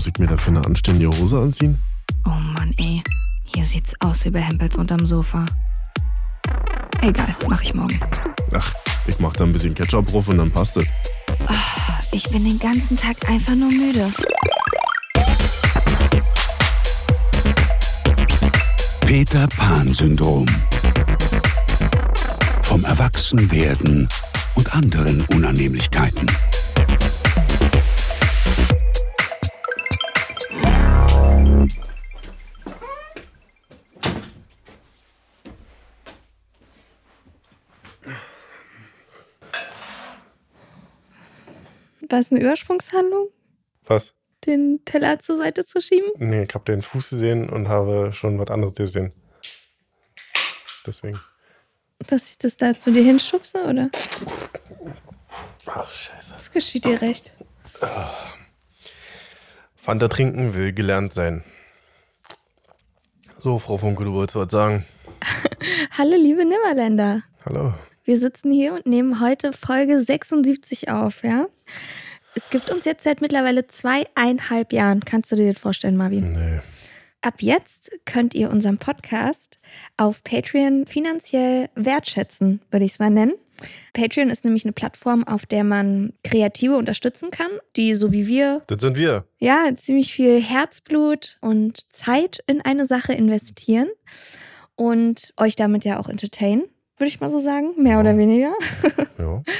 Muss ich mir dafür eine anständige Hose anziehen? Oh Mann, ey. Hier sieht's aus wie bei Hempels unterm Sofa. Egal, mach ich morgen. Ach, ich mach da ein bisschen Ketchup drauf und dann passt es. Ich bin den ganzen Tag einfach nur müde. Peter Pan-Syndrom. Vom Erwachsenwerden und anderen Unannehmlichkeiten. Es eine Übersprungshandlung, Was? den Teller zur Seite zu schieben? Nee, ich habe den Fuß gesehen und habe schon was anderes gesehen. Deswegen. Dass ich das da zu dir hinschubse, oder? Ach, scheiße. Das geschieht dir recht. Fanta trinken will gelernt sein. So, Frau Funke, du wolltest was sagen. Hallo, liebe Nimmerländer. Hallo. Wir sitzen hier und nehmen heute Folge 76 auf, ja? Es gibt uns jetzt seit mittlerweile zweieinhalb Jahren. Kannst du dir das vorstellen, Marvin? Nee. Ab jetzt könnt ihr unseren Podcast auf Patreon finanziell wertschätzen, würde ich es mal nennen. Patreon ist nämlich eine Plattform, auf der man Kreative unterstützen kann, die so wie wir Das sind wir. ja ziemlich viel Herzblut und Zeit in eine Sache investieren und euch damit ja auch entertainen, würde ich mal so sagen, mehr oder weniger. Ja.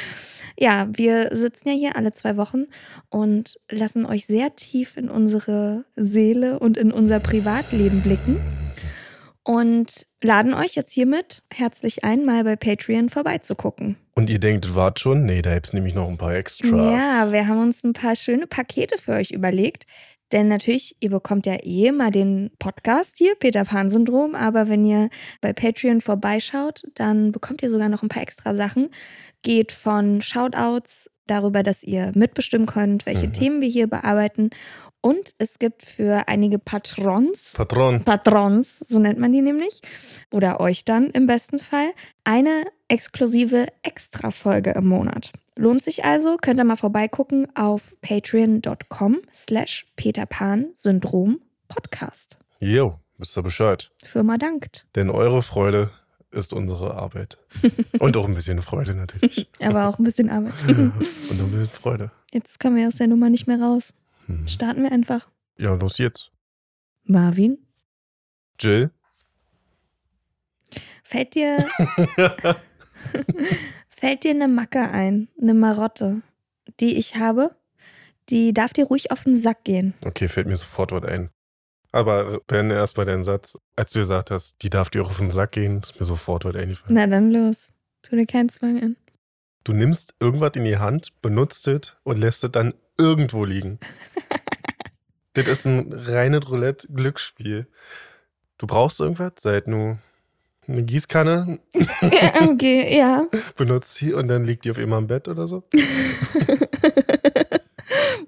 Ja, wir sitzen ja hier alle zwei Wochen und lassen euch sehr tief in unsere Seele und in unser Privatleben blicken und laden euch jetzt hiermit herzlich ein, mal bei Patreon vorbeizugucken. Und ihr denkt, war's schon? Nee, da gibt's nämlich noch ein paar Extras. Ja, wir haben uns ein paar schöne Pakete für euch überlegt. Denn natürlich, ihr bekommt ja eh mal den Podcast hier, Peter Pan-Syndrom, aber wenn ihr bei Patreon vorbeischaut, dann bekommt ihr sogar noch ein paar extra Sachen. Geht von Shoutouts darüber, dass ihr mitbestimmen könnt, welche Mhm. Themen wir hier bearbeiten. Und es gibt für einige Patrons, Patron. Patrons, so nennt man die nämlich, oder euch dann im besten Fall, eine exklusive Extra-Folge im Monat. Lohnt sich also, könnt ihr mal vorbeigucken auf patreon.com slash peterpan-syndrom podcast. Jo, wisst ihr Bescheid. Firma dankt. Denn eure Freude ist unsere Arbeit. Und auch ein bisschen Freude natürlich. Aber auch ein bisschen Arbeit. Und ein bisschen Freude. Jetzt kommen wir aus der Nummer nicht mehr raus. Hm. Starten wir einfach. Ja, los jetzt. Marvin, Jill? fällt dir, fällt dir eine Macke ein, eine Marotte, die ich habe? Die darf dir ruhig auf den Sack gehen. Okay, fällt mir sofort was ein. Aber beende erst mal deinen Satz. Als du gesagt hast, die darf dir auch auf den Sack gehen, ist mir sofort was eingefallen. Na dann los. Tu dir keinen Zwang an. Du nimmst irgendwas in die Hand, benutzt es und lässt es dann irgendwo liegen. das ist ein reines Roulette-Glücksspiel. Du brauchst irgendwas, seit du eine Gießkanne okay, ja. benutzt sie und dann liegt die auf immer im Bett oder so.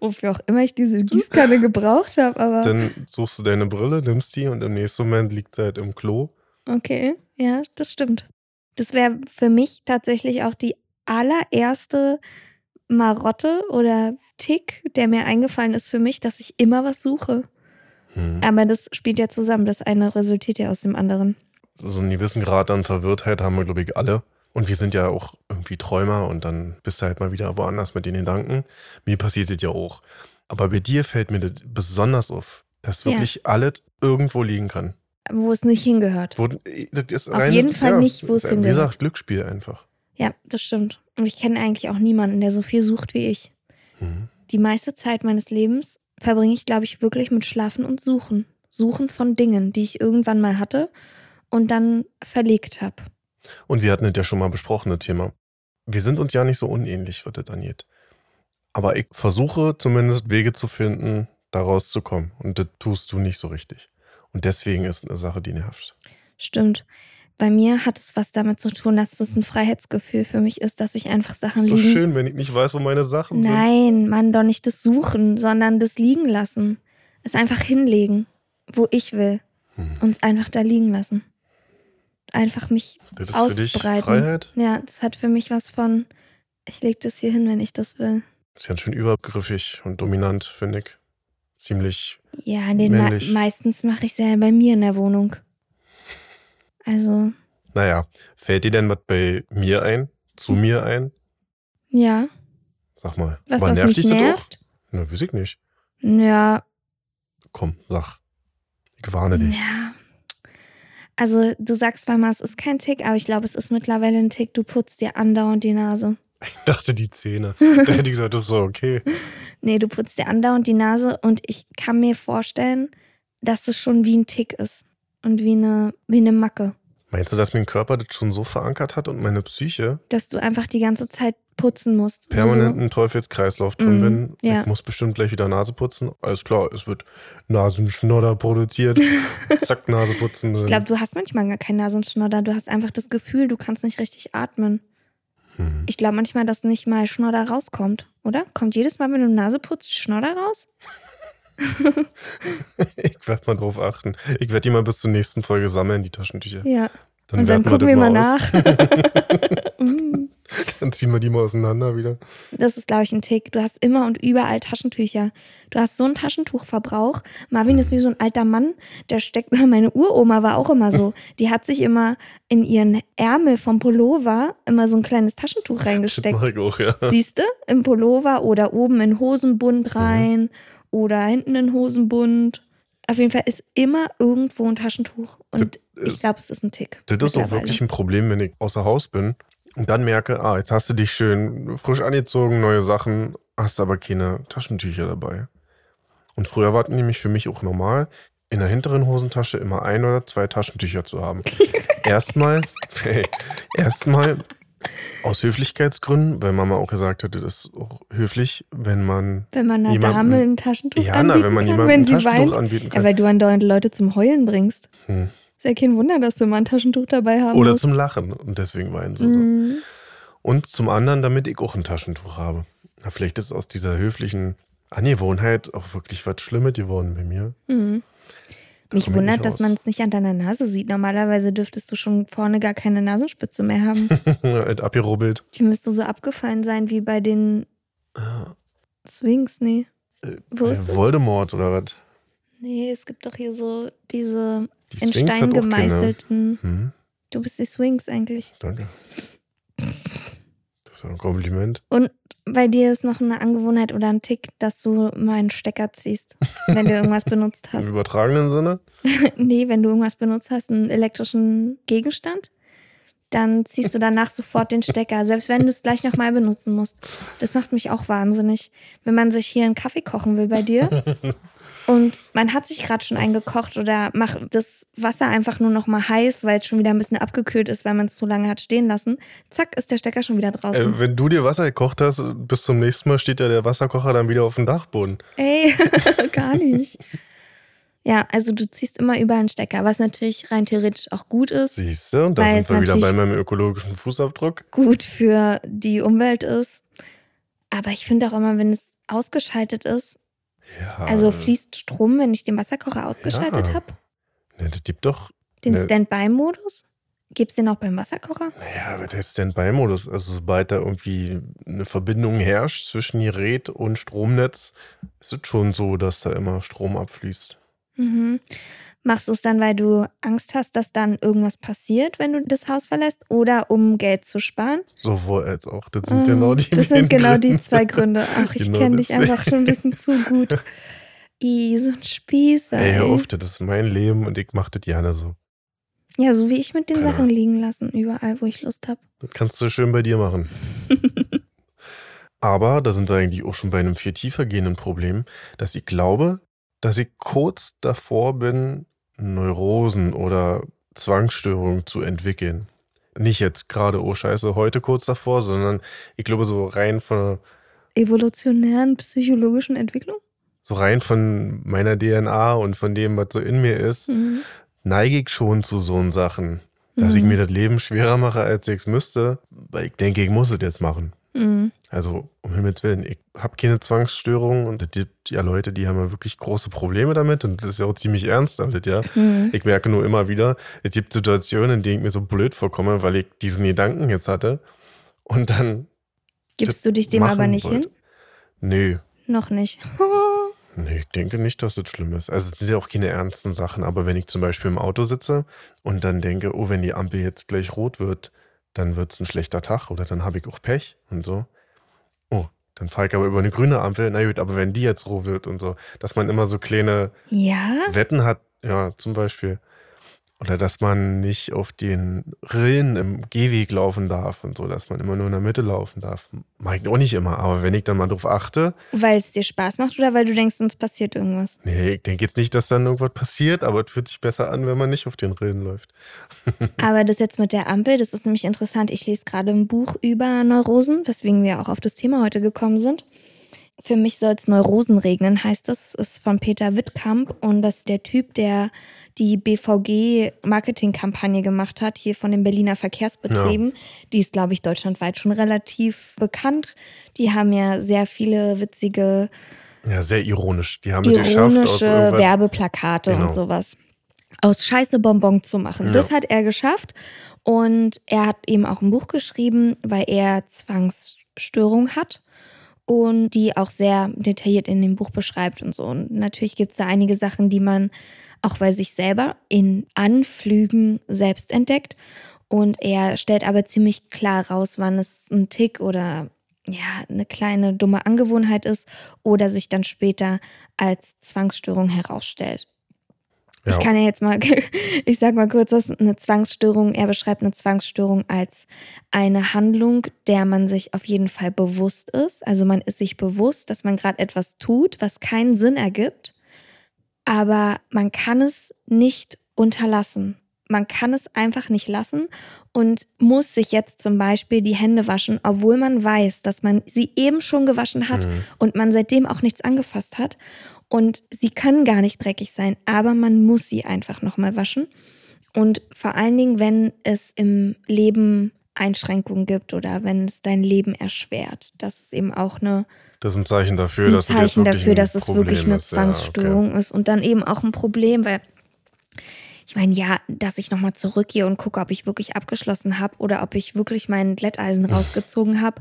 Wofür auch immer ich diese Gießkanne gebraucht habe, aber Dann suchst du deine Brille, nimmst die und im nächsten Moment liegt sie halt im Klo. okay, ja, das stimmt. Das wäre für mich tatsächlich auch die allererste Marotte oder Tick, der mir eingefallen ist für mich, dass ich immer was suche. Hm. Aber das spielt ja zusammen. Das eine resultiert ja aus dem anderen. So einen gewissen Grad an Verwirrtheit haben wir, glaube ich, alle. Und wir sind ja auch irgendwie Träumer und dann bist du halt mal wieder woanders mit den Gedanken. Mir passiert das ja auch. Aber bei dir fällt mir das besonders auf, dass Ja. wirklich alles irgendwo liegen kann. Wo es nicht hingehört. Wo, ist Auf jeden Fall nicht, wo es ein- Wie hingehört. gesagt, Glücksspiel einfach. Ja, das stimmt. Und ich kenne eigentlich auch niemanden, der so viel sucht wie ich. Mhm. Die meiste Zeit meines Lebens verbringe ich, glaube ich, wirklich mit Schlafen und Suchen. Suchen von Dingen, die ich irgendwann mal hatte und dann verlegt habe. Und wir hatten das ja schon mal besprochen, das Thema. Wir sind uns ja nicht so unähnlich, was das angeht. Aber ich versuche zumindest Wege zu finden, da rauszukommen. Und das tust du nicht so richtig. Und deswegen ist eine Sache, die nervt. Stimmt. Bei mir hat es was damit zu tun, dass es ein Freiheitsgefühl für mich ist, dass ich einfach Sachen Ist so liegen. schön, wenn ich nicht weiß, wo meine Sachen sind. Nein, Mann, doch nicht das Suchen, sondern das Liegen lassen. Es einfach hinlegen, wo ich will. Hm. Und es einfach da liegen lassen. Einfach mich Das ist für dich ausbreiten. Freiheit? Ja, das hat für mich was von, ich leg das hier hin, wenn ich das will. Ist ganz schön übergriffig und dominant, finde ich. ziemlich. Ja, den Männlich. meistens mache ich es ja bei mir in der Wohnung. Also, Naja, fällt dir denn was bei mir ein? Zu mir ein? ja. Sag mal. Was, was nervt mich dich das nervt? Na, weiß ich nicht. Ja, Komm, sag. Ich warne dich. Ja. Also, du sagst zwar mal, es ist kein Tick, aber ich glaube, es ist mittlerweile ein Tick. Du putzt dir andauernd die Nase. Ich dachte die Zähne. da hätte ich gesagt, das ist so okay. Nee, du putzt dir andauernd die Nase und ich kann mir vorstellen, dass es schon wie ein Tick ist. Und wie eine, wie eine Macke. Meinst du, dass mein Körper das schon so verankert hat und meine Psyche Dass du einfach die ganze Zeit putzen musst. permanent im Teufelskreislauf drin Mhm, bin? ja. Ich muss bestimmt gleich wieder Nase putzen. Alles klar, es wird Nasenschnodder produziert. Zack, Nase putzen. Ich glaube, du hast manchmal gar keinen Nasenschnodder. Du hast einfach das Gefühl, du kannst nicht richtig atmen. Hm. Ich glaube manchmal, dass nicht mal Schnodder rauskommt, oder? Kommt jedes Mal, wenn du Nase putzt, Schnodder raus? Ich werde mal drauf achten. Ich werde die mal bis zur nächsten Folge sammeln, die Taschentücher. Ja. und dann gucken wir mal aus. nach. Dann ziehen wir die mal auseinander wieder. Das ist, glaube ich, ein Tick. Du hast immer und überall Taschentücher. Du hast so einen Taschentuchverbrauch. Marvin ist wie so ein alter Mann, der steckt, meine Uroma war auch immer so. Die hat sich immer in ihren Ärmel vom Pullover immer so ein kleines Taschentuch Das reingesteckt. mache ich auch, ja. Siehst du? Im Pullover oder oben in Hosenbund rein oder hinten in Hosenbund. Auf jeden Fall ist immer irgendwo ein Taschentuch. Und Das ich glaube, es ist ein Tick. Das ist auch mittlerweile. wirklich ein Problem, wenn ich außer Haus bin und dann merke, ah, jetzt hast du dich schön frisch angezogen, neue Sachen, hast aber keine Taschentücher dabei. Und früher war es nämlich für mich auch normal, in der hinteren Hosentasche immer ein oder zwei Taschentücher zu haben. erstmal, hey, erstmal aus Höflichkeitsgründen, weil Mama auch gesagt hatte, das ist auch höflich, wenn man, Wenn man einer jemanden- Dame ein Taschentuch ja, anbieten na, wenn man kann, wenn sie Taschentuch weint. anbieten Ja, kann. weil du andauernd Leute zum Heulen bringst. Hm. Ist ja kein Wunder, dass du immer ein Taschentuch dabei haben Oder musst. zum Lachen und deswegen weinen sie so. Mhm. Und zum anderen, damit ich auch ein Taschentuch habe. Na, vielleicht ist aus dieser höflichen Angewohnheit auch wirklich was Schlimmes geworden bei mir. Mhm. Mich wundert, dass man es nicht an deiner Nase sieht. Normalerweise dürftest du schon vorne gar keine Nasenspitze mehr haben. Halt abgerubbelt. Die müsste so abgefallen sein wie bei den Swings. Nee. Äh, Wo ist das? Voldemort oder was? Nee, es gibt doch hier so diese Die in Sphinx Stein gemeißelten. Hm, Du bist die Swings eigentlich. danke. Das ist ein Kompliment. Und bei dir ist noch eine Angewohnheit oder ein Tick, dass du mal einen Stecker ziehst, wenn du irgendwas benutzt Im hast. übertragenen Sinne? nee, wenn du irgendwas benutzt hast, einen elektrischen Gegenstand, dann ziehst du danach sofort den Stecker, selbst wenn du es gleich nochmal benutzen musst. Das macht mich auch wahnsinnig. Wenn man sich hier einen Kaffee kochen will bei dir und man hat sich gerade schon eingekocht oder macht das Wasser einfach nur noch mal heiß, weil es schon wieder ein bisschen abgekühlt ist, weil man es zu lange hat stehen lassen, zack, ist der Stecker schon wieder draußen. Äh, wenn du dir Wasser gekocht hast, bis zum nächsten Mal steht ja der Wasserkocher dann wieder auf dem Dachboden. Ey, gar nicht. Ja, also du ziehst immer überall einen Stecker, was natürlich rein theoretisch auch gut ist. Siehst du? Und da sind wir wieder bei meinem ökologischen Fußabdruck. gut für die Umwelt ist. Aber ich finde auch immer, wenn es ausgeschaltet ist, Ja. also fließt Strom, wenn ich den Wasserkocher ausgeschaltet Ja. habe, Ne, das gibt doch den Ne. Standby-Modus. Gibt es den auch beim Wasserkocher? Naja, aber der Standby-Modus, also sobald da irgendwie eine Verbindung herrscht zwischen Gerät und Stromnetz, ist es schon so, dass da immer Strom abfließt. Mhm. Machst du es dann, weil du Angst hast, dass dann irgendwas passiert, wenn du das Haus verlässt oder um Geld zu sparen? Sowohl als auch. Das sind Mhm. genau die Das sind genau die Gründe. zwei Gründe. Ach, ich Genau kenne dich einfach schon ein bisschen zu gut. I, so ein Spießer. Ey, hör auf, das ist mein Leben und ich mach das gerne so. Ja, so wie ich mit den Penner. Sachen liegen lassen, überall, wo ich Lust habe. Das kannst du schön bei dir machen. Aber da sind wir eigentlich auch schon bei einem viel tiefer gehenden Problem, dass ich glaube, dass ich kurz davor bin, Neurosen oder Zwangsstörungen zu entwickeln. Nicht jetzt gerade, oh Scheiße, heute kurz davor, sondern ich glaube, so rein von, Evolutionären psychologischen Entwicklung? so rein von meiner DNA und von dem, was so in mir ist, Mhm. neige ich schon zu so Sachen, dass ich Mhm. mir das Leben schwerer mache, als ich es müsste, weil ich denke, ich muss es jetzt machen. Mhm. Also, um Himmels Willen, ich habe keine Zwangsstörung und es gibt ja Leute, die haben ja wirklich große Probleme damit und das ist ja auch ziemlich ernst damit, ja. Mhm. Ich merke nur immer wieder, es gibt Situationen, in denen ich mir so blöd vorkomme, weil ich diesen Gedanken jetzt hatte und dann, Gibst du dich dem aber nicht wollte. hin? nö, Noch nicht. Nee, ich denke nicht, dass das schlimm ist. Also es sind ja auch keine ernsten Sachen, aber wenn ich zum Beispiel im Auto sitze und dann denke, oh, wenn die Ampel jetzt gleich rot wird, dann wird es ein schlechter Tag oder dann habe ich auch Pech und so. Dann fahre ich aber über eine grüne Ampel. Na gut, aber wenn die jetzt rot wird und so, dass man immer so kleine Ja? Wetten hat, ja, zum Beispiel. Oder dass man nicht auf den Rillen im Gehweg laufen darf und so, dass man immer nur in der Mitte laufen darf. Mag ich auch nicht immer, aber wenn ich dann mal drauf achte, Weil es dir Spaß macht oder weil du denkst, uns passiert irgendwas? nee, ich denke jetzt nicht, dass dann irgendwas passiert, aber es fühlt sich besser an, wenn man nicht auf den Rillen läuft. Aber das jetzt mit der Ampel, das ist nämlich interessant. Ich lese gerade ein Buch über Neurosen, weswegen wir auch auf das Thema heute gekommen sind. Für mich soll es Neurosen regnen, heißt das. Ist von Peter Wittkamp und das ist der Typ, der die BVG-Marketingkampagne gemacht hat, hier von den Berliner Verkehrsbetrieben. Die ist, glaube ich, deutschlandweit schon relativ bekannt. Die haben ja sehr viele witzige Ja, sehr ironisch. Die haben es geschafft, aus ironische. Werbeplakate Genau. und sowas aus Scheiße Bonbon zu machen. Ja. Das hat er geschafft und er hat eben auch ein Buch geschrieben, weil er Zwangsstörung hat und die auch sehr detailliert in dem Buch beschreibt und so. Und natürlich gibt es da einige Sachen, die man auch bei sich selber in Anflügen selbst entdeckt. Und er stellt aber ziemlich klar raus, wann es ein Tick oder ja, eine kleine dumme Angewohnheit ist oder sich dann später als Zwangsstörung herausstellt. Ja. Ich kann ja jetzt mal, ich sag mal kurz, was eine Zwangsstörung, er beschreibt eine Zwangsstörung als eine Handlung, der man sich auf jeden Fall bewusst ist. Also man ist sich bewusst, dass man gerade etwas tut, was keinen Sinn ergibt, aber man kann es nicht unterlassen. Man kann es einfach nicht lassen und muss sich jetzt zum Beispiel die Hände waschen, obwohl man weiß, dass man sie eben schon gewaschen hat Mhm. und man seitdem auch nichts angefasst hat. Und sie können gar nicht dreckig sein, aber man muss sie einfach nochmal waschen. Und vor allen Dingen, wenn es im Leben Einschränkungen gibt oder wenn es dein Leben erschwert. Das ist eben auch eine, Das ist ein Zeichen dafür, ein dass Zeichen wirklich dafür, ein dass es Problem wirklich eine ist. Ja, Zwangsstörung ist. Und dann eben auch ein Problem, weil ich meine, ja, dass ich nochmal zurückgehe und gucke, ob ich wirklich abgeschlossen habe oder ob ich wirklich mein Glätteisen rausgezogen habe,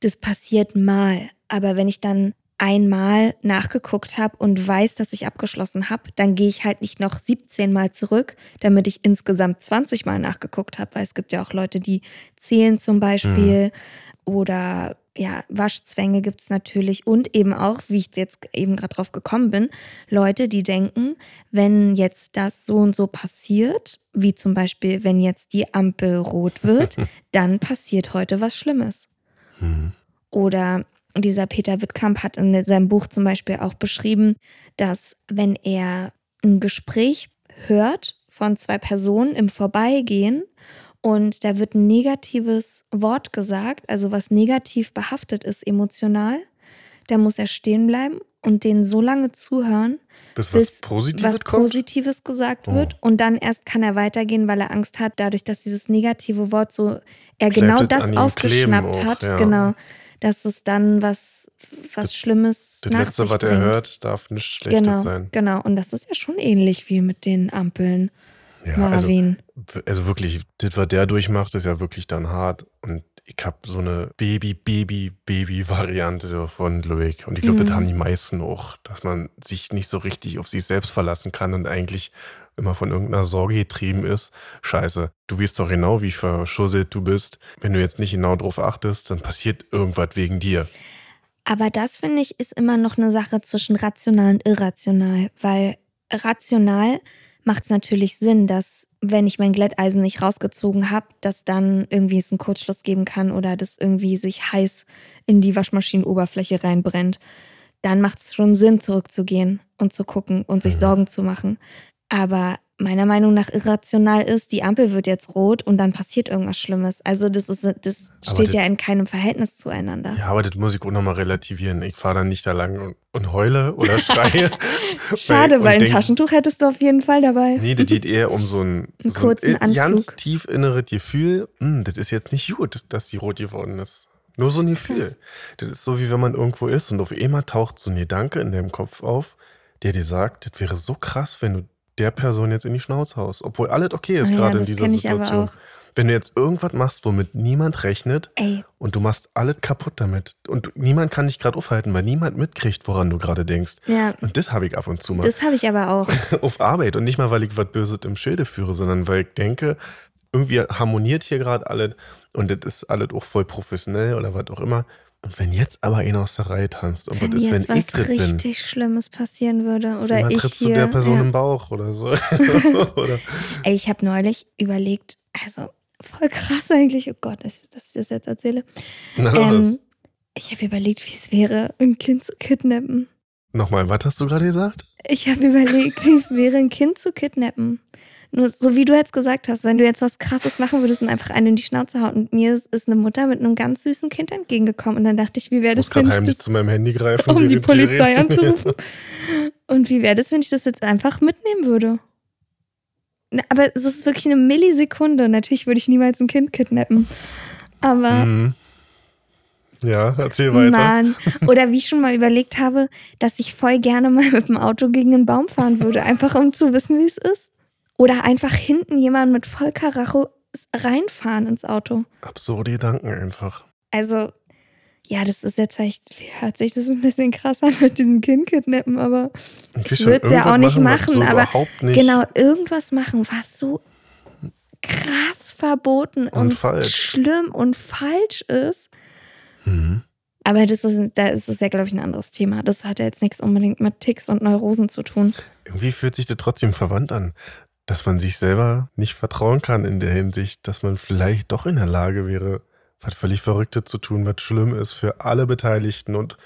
das passiert mal. Aber wenn ich dann einmal nachgeguckt habe und weiß, dass ich abgeschlossen habe, dann gehe ich halt nicht noch 17 Mal zurück, damit ich insgesamt 20 Mal nachgeguckt habe, weil es gibt ja auch Leute, die zählen zum Beispiel oder ja, Waschzwänge gibt es natürlich und eben auch, wie ich jetzt eben gerade drauf gekommen bin, Leute, die denken, wenn jetzt das so und so passiert, wie zum Beispiel, wenn jetzt die Ampel rot wird, dann passiert heute was Schlimmes. Mhm. Oder dieser Peter Wittkamp hat in seinem Buch zum Beispiel auch beschrieben, dass wenn er ein Gespräch hört von zwei Personen im Vorbeigehen und da wird ein negatives Wort gesagt, also was negativ behaftet ist emotional, da muss er stehen bleiben und denen so lange zuhören, Bis was bis Positives was kommt? Positives gesagt Oh. wird und dann erst kann er weitergehen, weil er Angst hat, dadurch, dass dieses negative Wort so er Bleibt genau das aufgeschnappt auch, hat, ja. genau, dass es dann was was Das- Schlimmes Das nach Letzte, sich was er bringt. hört, darf nicht schlechtes Genau, sein. genau. Und das ist ja schon ähnlich wie mit den Ampeln, Ja, also, Marvin. also wirklich, das, was der durchmacht, ist ja wirklich dann hart. Und ich habe so eine Baby-Baby-Baby-Variante von Loic. Und ich glaube, Mhm. das haben die meisten auch, dass man sich nicht so richtig auf sich selbst verlassen kann und eigentlich immer von irgendeiner Sorge getrieben ist. Scheiße, du weißt doch genau, wie verschusselt du bist. Wenn du jetzt nicht genau drauf achtest, dann passiert irgendwas wegen dir. Aber das finde ich ist immer noch eine Sache zwischen rational und irrational, weil rational macht es natürlich Sinn, dass wenn ich mein Glätteisen nicht rausgezogen habe, dass dann irgendwie es einen Kurzschluss geben kann oder das irgendwie sich heiß in die Waschmaschinenoberfläche reinbrennt. Dann macht es schon Sinn, zurückzugehen und zu gucken und sich Mhm. Sorgen zu machen. Aber meiner Meinung nach irrational ist, die Ampel wird jetzt rot und dann passiert irgendwas Schlimmes. Also das ist das steht das- ja in keinem Verhältnis zueinander. Ja, aber das muss ich auch nochmal relativieren. Ich fahre dann nicht da lang und, und heule oder schreie. Schade, und weil ein denk- Taschentuch hättest du auf jeden Fall dabei. Nee, das geht eher um so ein, Einen so kurzen ein ganz tief inneres Gefühl. Hm, das ist jetzt nicht gut, dass die rot geworden ist. Nur so ein Gefühl. Das ist so, wie wenn man irgendwo ist und auf einmal taucht so ein Gedanke in deinem Kopf auf, der dir sagt, das wäre so krass, wenn du der Person jetzt in die Schnauze haust. Obwohl alles okay ist, ja, gerade in dieser Situation. Wenn du jetzt irgendwas machst, womit niemand rechnet Ey, und du machst alles kaputt damit und niemand kann dich gerade aufhalten, weil niemand mitkriegt, woran du gerade denkst. ja, Und das habe ich ab und zu mal. das habe ich aber auch. auf Arbeit und nicht mal, weil ich was Böses im Schilde führe, sondern weil ich denke, irgendwie harmoniert hier gerade alles und das ist alles auch voll professionell oder was auch immer. Und wenn jetzt aber einer aus der Reihe tanzt und Wenn was ist, wenn jetzt ich was das bin, richtig Schlimmes passieren würde oder dann ich trittst hier. du der Person ja. im Bauch oder so. oder, Ey, ich habe neulich überlegt, also voll krass eigentlich, oh Gott, dass ich das jetzt erzähle. na. Ähm, ich habe überlegt, wie es wäre, ein Kind zu kidnappen. Nochmal, was hast du gerade gesagt? Ich habe überlegt, wie es wäre, ein Kind zu kidnappen. Nur so wie du jetzt gesagt hast, wenn du jetzt was Krasses machen würdest und einfach einen in die Schnauze hauen. Und mir ist, eine Mutter mit einem ganz süßen Kind entgegengekommen. Und dann dachte ich, wie wäre das, wenn ich das, zu meinem Handy greifen. um die Polizei reden. anzurufen? Und wie wäre das, wenn ich das jetzt einfach mitnehmen würde? Aber es ist wirklich eine Millisekunde. Natürlich würde ich niemals ein Kind kidnappen. Aber Mhm. Ja, erzähl weiter. Mann. Oder wie ich schon mal überlegt habe, dass ich voll gerne mal mit dem Auto gegen einen Baum fahren würde, einfach um zu wissen, wie es ist. Oder einfach hinten jemand mit voll Karacho reinfahren ins Auto. Absurde Gedanken einfach. Also, ja, das ist jetzt vielleicht, hört sich das ein bisschen krass an mit diesem Kind kidnappen, aber Ich, würd's ja auch nicht machen, so aber nicht. genau irgendwas machen, was so krass verboten und, falsch. schlimm und falsch ist. Mhm. Aber das ist, da ist es ja, glaube ich, ein anderes Thema. Das hat ja jetzt nichts unbedingt mit Ticks und Neurosen zu tun. Irgendwie fühlt sich das trotzdem verwandt an, dass man sich selber nicht vertrauen kann in der Hinsicht, dass man vielleicht doch in der Lage wäre, was völlig Verrücktes zu tun, was schlimm ist für alle Beteiligten und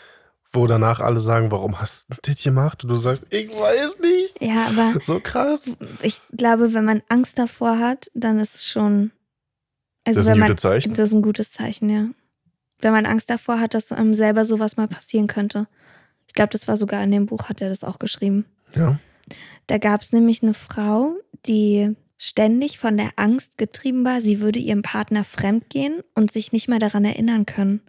wo danach alle sagen, warum hast du das gemacht? Und du sagst, ich weiß nicht. Ja, aber So krass. ich glaube, wenn man Angst davor hat, dann ist es schon. Also Das ist ein wenn man, gutes Zeichen. Das ist ein gutes Zeichen, ja. Wenn man Angst davor hat, dass einem selber sowas mal passieren könnte. Ich glaube, das war sogar in dem Buch, hat er das auch geschrieben. Ja. Da gab es nämlich eine Frau, die ständig von der Angst getrieben war, sie würde ihrem Partner fremdgehen und sich nicht mehr daran erinnern können.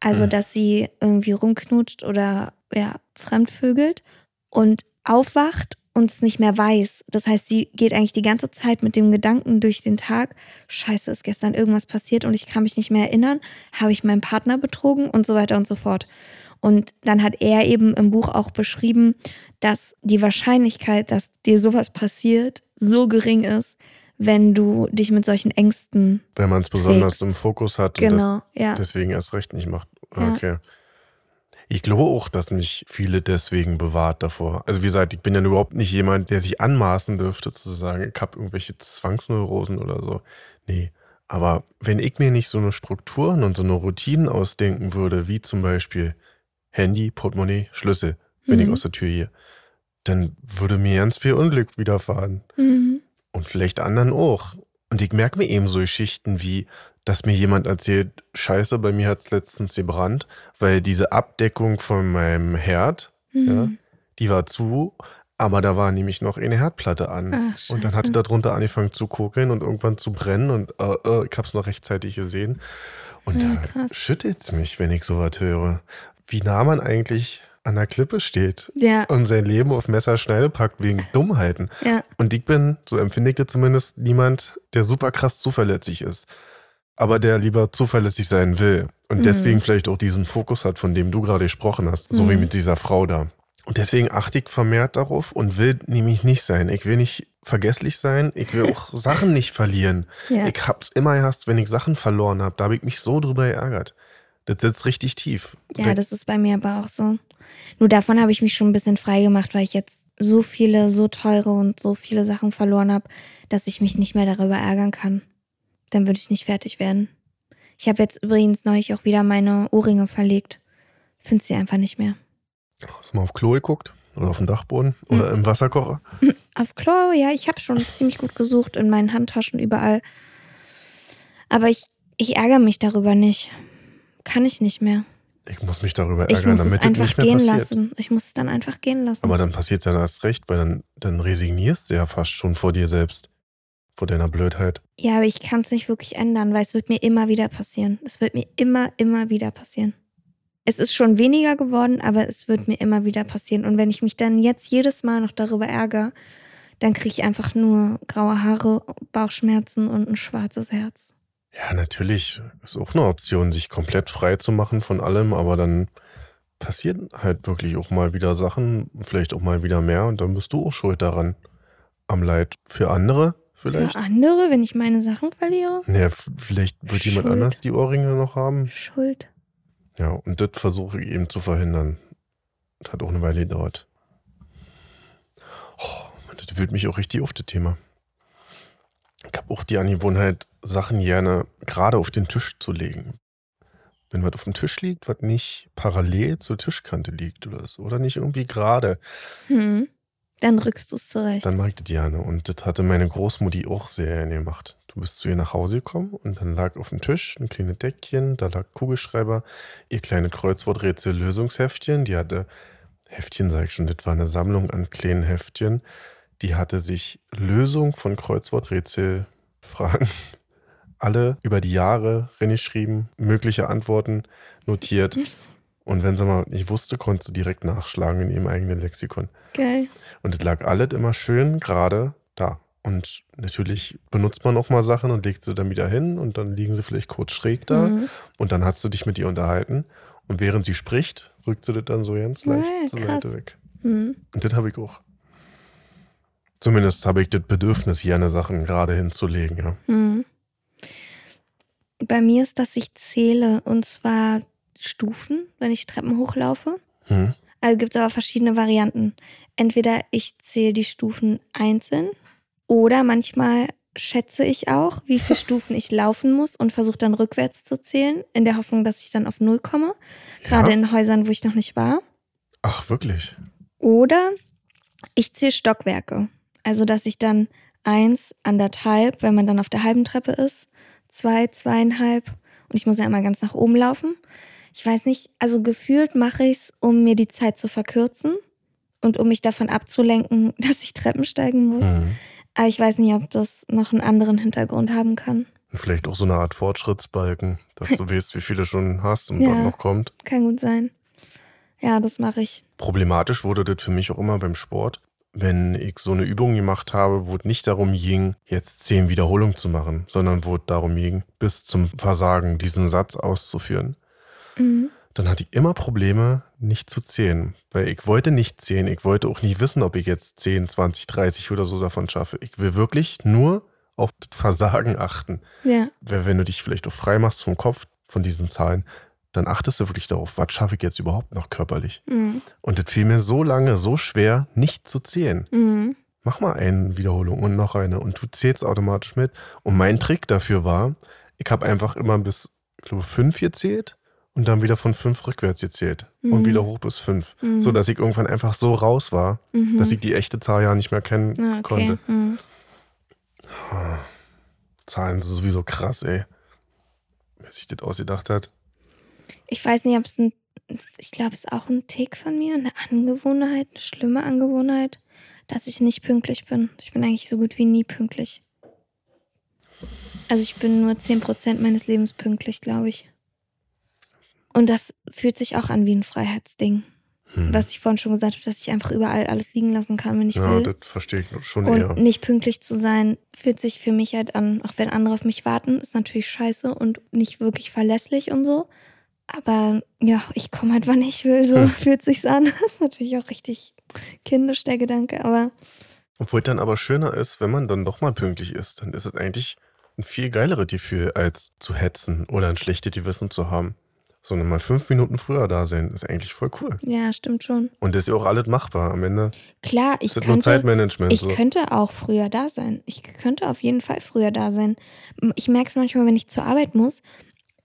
Also, Mhm. dass sie irgendwie rumknutscht oder ja, fremdvögelt und aufwacht und es nicht mehr weiß. Das heißt, sie geht eigentlich die ganze Zeit mit dem Gedanken durch den Tag, scheiße, ist gestern irgendwas passiert und ich kann mich nicht mehr erinnern, habe ich meinen Partner betrogen und so weiter und so fort. Und dann hat er eben im Buch auch beschrieben, dass die Wahrscheinlichkeit, dass dir sowas passiert, so gering ist, wenn du dich mit solchen Ängsten. Wenn man es besonders im Fokus hat und Genau, ja. das deswegen erst recht nicht macht. Ja. Okay. Ich glaube auch, dass mich viele deswegen bewahrt davor. Also wie gesagt, ich bin ja überhaupt nicht jemand, der sich anmaßen dürfte zu sagen, ich habe irgendwelche Zwangsneurosen oder so. Nee. Aber wenn ich mir nicht so eine Strukturen und so eine Routinen ausdenken würde, wie zum Beispiel Handy, Portemonnaie, Schlüssel, wenn ich Mhm. aus der Tür gehe, dann würde mir ganz viel Unglück widerfahren. Mhm. Und vielleicht anderen auch. Und ich merke mir eben so Geschichten wie, dass mir jemand erzählt, scheiße, bei mir hat es letztens gebrannt, weil diese Abdeckung von meinem Herd, ja, Mhm. die war zu, aber da war nämlich noch eine Herdplatte an. Ach, und dann scheiße. hat die darunter angefangen zu kokeln und irgendwann zu brennen und äh, äh, ich habe es noch rechtzeitig gesehen. Und Ja, da schüttelt es mich, wenn ich sowas höre. Wie nah man eigentlich an der Klippe steht Ja, und sein Leben auf Messerschneide packt wegen Dummheiten. ja. Und ich bin, so empfinde ich das zumindest, niemand, der super krass zuverlässig ist. Aber der lieber zuverlässig sein will. Und Mhm. deswegen vielleicht auch diesen Fokus hat, von dem du gerade gesprochen hast. So wie Mhm. mit dieser Frau da. Und deswegen achte ich vermehrt darauf und will nämlich nicht sein. Ich will nicht vergesslich sein. Ich will auch Sachen nicht verlieren. ja. Ich hab's immer gehasst, wenn ich Sachen verloren habe. Da habe ich mich so drüber geärgert. Das sitzt richtig tief. Ja, das ist bei mir aber auch so. Nur davon habe ich mich schon ein bisschen frei gemacht, weil ich jetzt so viele, so teure und so viele Sachen verloren habe, dass ich mich nicht mehr darüber ärgern kann. Dann würde ich nicht fertig werden. Ich habe jetzt übrigens neulich auch wieder meine Ohrringe verlegt. Finde sie einfach nicht mehr. Hast du mal auf Klo geguckt? Oder auf dem Dachboden? Oder im Wasserkocher? Auf Klo, ja, ich habe schon ziemlich gut gesucht in meinen Handtaschen überall. Aber ich, ich ärgere mich darüber nicht. Kann ich nicht mehr. Ich muss mich darüber Ich ärgern, muss es damit es einfach nicht mehr gehen passiert. lassen. Ich muss es dann einfach gehen lassen. Aber dann passiert es ja erst recht, weil dann, dann resignierst du ja fast schon vor dir selbst. Vor deiner Blödheit. Ja, aber ich kann es nicht wirklich ändern, weil es wird mir immer wieder passieren. Es wird mir immer, immer wieder passieren. Es ist schon weniger geworden, aber es wird mir immer wieder passieren. Und wenn ich mich dann jetzt jedes Mal noch darüber ärgere, dann kriege ich einfach nur graue Haare, Bauchschmerzen und ein schwarzes Herz. Ja, natürlich ist auch eine Option, sich komplett frei zu machen von allem, aber dann passieren halt wirklich auch mal wieder Sachen, vielleicht auch mal wieder mehr und dann bist du auch schuld daran. Am Leid für andere vielleicht? Für andere, wenn ich meine Sachen verliere? Ja, f- vielleicht wird jemand Schuld. anders die Ohrringe noch haben. Schuld. Ja, und das versuche ich eben zu verhindern. Das hat auch eine Weile gedauert. Oh, das wühlt mich auch richtig auf das Thema. Ich habe auch die Angewohnheit, Sachen gerne gerade auf den Tisch zu legen. Wenn was auf dem Tisch liegt, was nicht parallel zur Tischkante liegt oder so, oder nicht irgendwie gerade, Hm. Dann rückst du es zurecht. dann mag ich das gerne. Und das hatte meine Großmutti auch sehr gerne gemacht. Du bist zu ihr nach Hause gekommen und dann lag auf dem Tisch ein kleines Deckchen, da lag Kugelschreiber, ihr kleine Kreuzworträtsel-Lösungsheftchen. Die hatte, Heftchen sage ich schon, das war eine Sammlung an kleinen Heftchen. Die hatte sich Lösung von Kreuzworträtselfragen alle über die Jahre reingeschrieben, mögliche Antworten notiert. Und wenn sie mal nicht wusste, konnte sie direkt nachschlagen in ihrem eigenen Lexikon. Geil. Und es lag alles immer schön gerade da. Und natürlich benutzt man auch mal Sachen und legt sie dann wieder hin und dann liegen sie vielleicht kurz schräg da. Mhm. Und dann hast du dich mit ihr unterhalten. Und während sie spricht, rückt sie das dann so ganz leicht Ja, zur. Seite weg. Hm. Und das habe ich auch. Zumindest habe ich das Bedürfnis, gerne Sachen gerade hinzulegen, ja. Hm. Bei mir ist das, ich zähle und zwar Stufen, wenn ich Treppen hochlaufe. Hm. Also gibt es aber verschiedene Varianten. Entweder ich zähle die Stufen einzeln oder manchmal schätze ich auch, wie viele Stufen ich laufen muss und versuche dann rückwärts zu zählen, in der Hoffnung, dass ich dann auf Null komme. Gerade Ja? in Häusern, wo ich noch nicht war. Ach, wirklich? Oder ich zähle Stockwerke. Also, dass ich dann eins, anderthalb, wenn man dann auf der halben Treppe ist, zwei, zweieinhalb und ich muss ja immer ganz nach oben laufen. Ich weiß nicht, also gefühlt mache ich es, um mir die Zeit zu verkürzen und um mich davon abzulenken, dass ich Treppen steigen muss. Hm. Aber ich weiß nicht, ob das noch einen anderen Hintergrund haben kann. Vielleicht auch so eine Art Fortschrittsbalken, dass du weißt, wie viele schon hast und Ja. was noch kommt. Kann gut sein. Ja, das mache ich. Problematisch wurde das für mich auch immer beim Sport, wenn ich so eine Übung gemacht habe, wo es nicht darum ging, jetzt zehn Wiederholungen zu machen, sondern wo es darum ging, bis zum Versagen diesen Satz auszuführen. Mhm. Dann hatte ich immer Probleme, nicht zu zählen. Weil ich wollte nicht zählen. Ich wollte auch nicht wissen, ob ich jetzt 10, 20, 30 oder so davon schaffe. Ich will wirklich nur auf das Versagen achten. Ja. Weil wenn du dich vielleicht auch frei machst vom Kopf von diesen Zahlen, dann achtest du wirklich darauf, was schaffe ich jetzt überhaupt noch körperlich. Mhm. Und das fiel mir so lange, so schwer, nicht zu zählen. Mhm. Mach mal eine Wiederholung und noch eine und du zählst automatisch mit. Und mein Trick dafür war, ich habe einfach immer bis, ich glaube, fünf gezählt und dann wieder von fünf rückwärts gezählt und Mhm. wieder hoch bis fünf. Mhm. So dass ich irgendwann einfach so raus war, Mhm. dass ich die echte Zahl ja nicht mehr kennen Ah, okay. konnte. Mhm. Zahlen sind sowieso krass, ey. Wer sich das ausgedacht hat. Ich weiß nicht, ob es ein, ich glaube, es ist auch ein Tick von mir, eine Angewohnheit, eine schlimme Angewohnheit, dass ich nicht pünktlich bin. Ich bin eigentlich so gut wie nie pünktlich. Also ich bin nur 10% meines Lebens pünktlich, glaube ich. Und das fühlt sich auch an wie ein Freiheitsding. Hm. Was ich vorhin schon gesagt habe, dass ich einfach überall alles liegen lassen kann, wenn ich ja, will. das verstehe ich schon Und eher. nicht pünktlich zu sein, fühlt sich für mich halt an, auch wenn andere auf mich warten, ist natürlich scheiße und nicht wirklich verlässlich und so. Aber ja, ich komme halt, wann ich will, so Hm. fühlt sich's an. Das ist natürlich auch richtig kindisch, der Gedanke, aber Obwohl dann aber schöner ist, wenn man dann doch mal pünktlich ist, dann ist es eigentlich ein viel geileres Gefühl, als zu hetzen oder ein schlechtes Gewissen zu haben. Sondern mal fünf Minuten früher da sein, ist eigentlich voll cool. ja, stimmt schon. Und das ist ja auch alles machbar. Am Ende Klar, ich das nur könnte, Zeitmanagement. ich so. könnte auch früher da sein. Ich könnte auf jeden Fall früher da sein. Ich merke es manchmal, wenn ich zur Arbeit muss.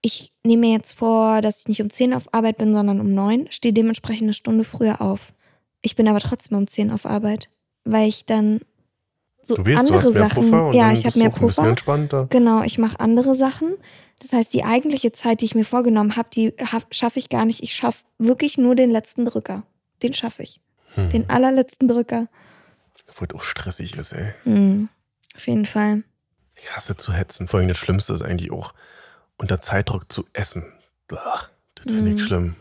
Ich nehme mir jetzt vor, dass ich nicht um 10 auf Arbeit bin, sondern um 9, stehe dementsprechend eine Stunde früher auf. Ich bin aber trotzdem um 10 auf Arbeit, weil ich dann so du weißt, andere du hast mehr Sachen. Puffer und ja, ich habe mehr Puffer. entspannter. Genau, ich mache andere Sachen. Das heißt, die eigentliche Zeit, die ich mir vorgenommen habe, die hab, schaffe ich gar nicht. Ich schaffe wirklich nur den letzten Drücker. Den schaffe ich. Hm. Den allerletzten Drücker. Obwohl auch stressig ist, ey. Hm, auf jeden Fall. Ich hasse zu hetzen. Vor allem das Schlimmste ist eigentlich auch, unter Zeitdruck zu essen. Ach, das finde ich schlimm.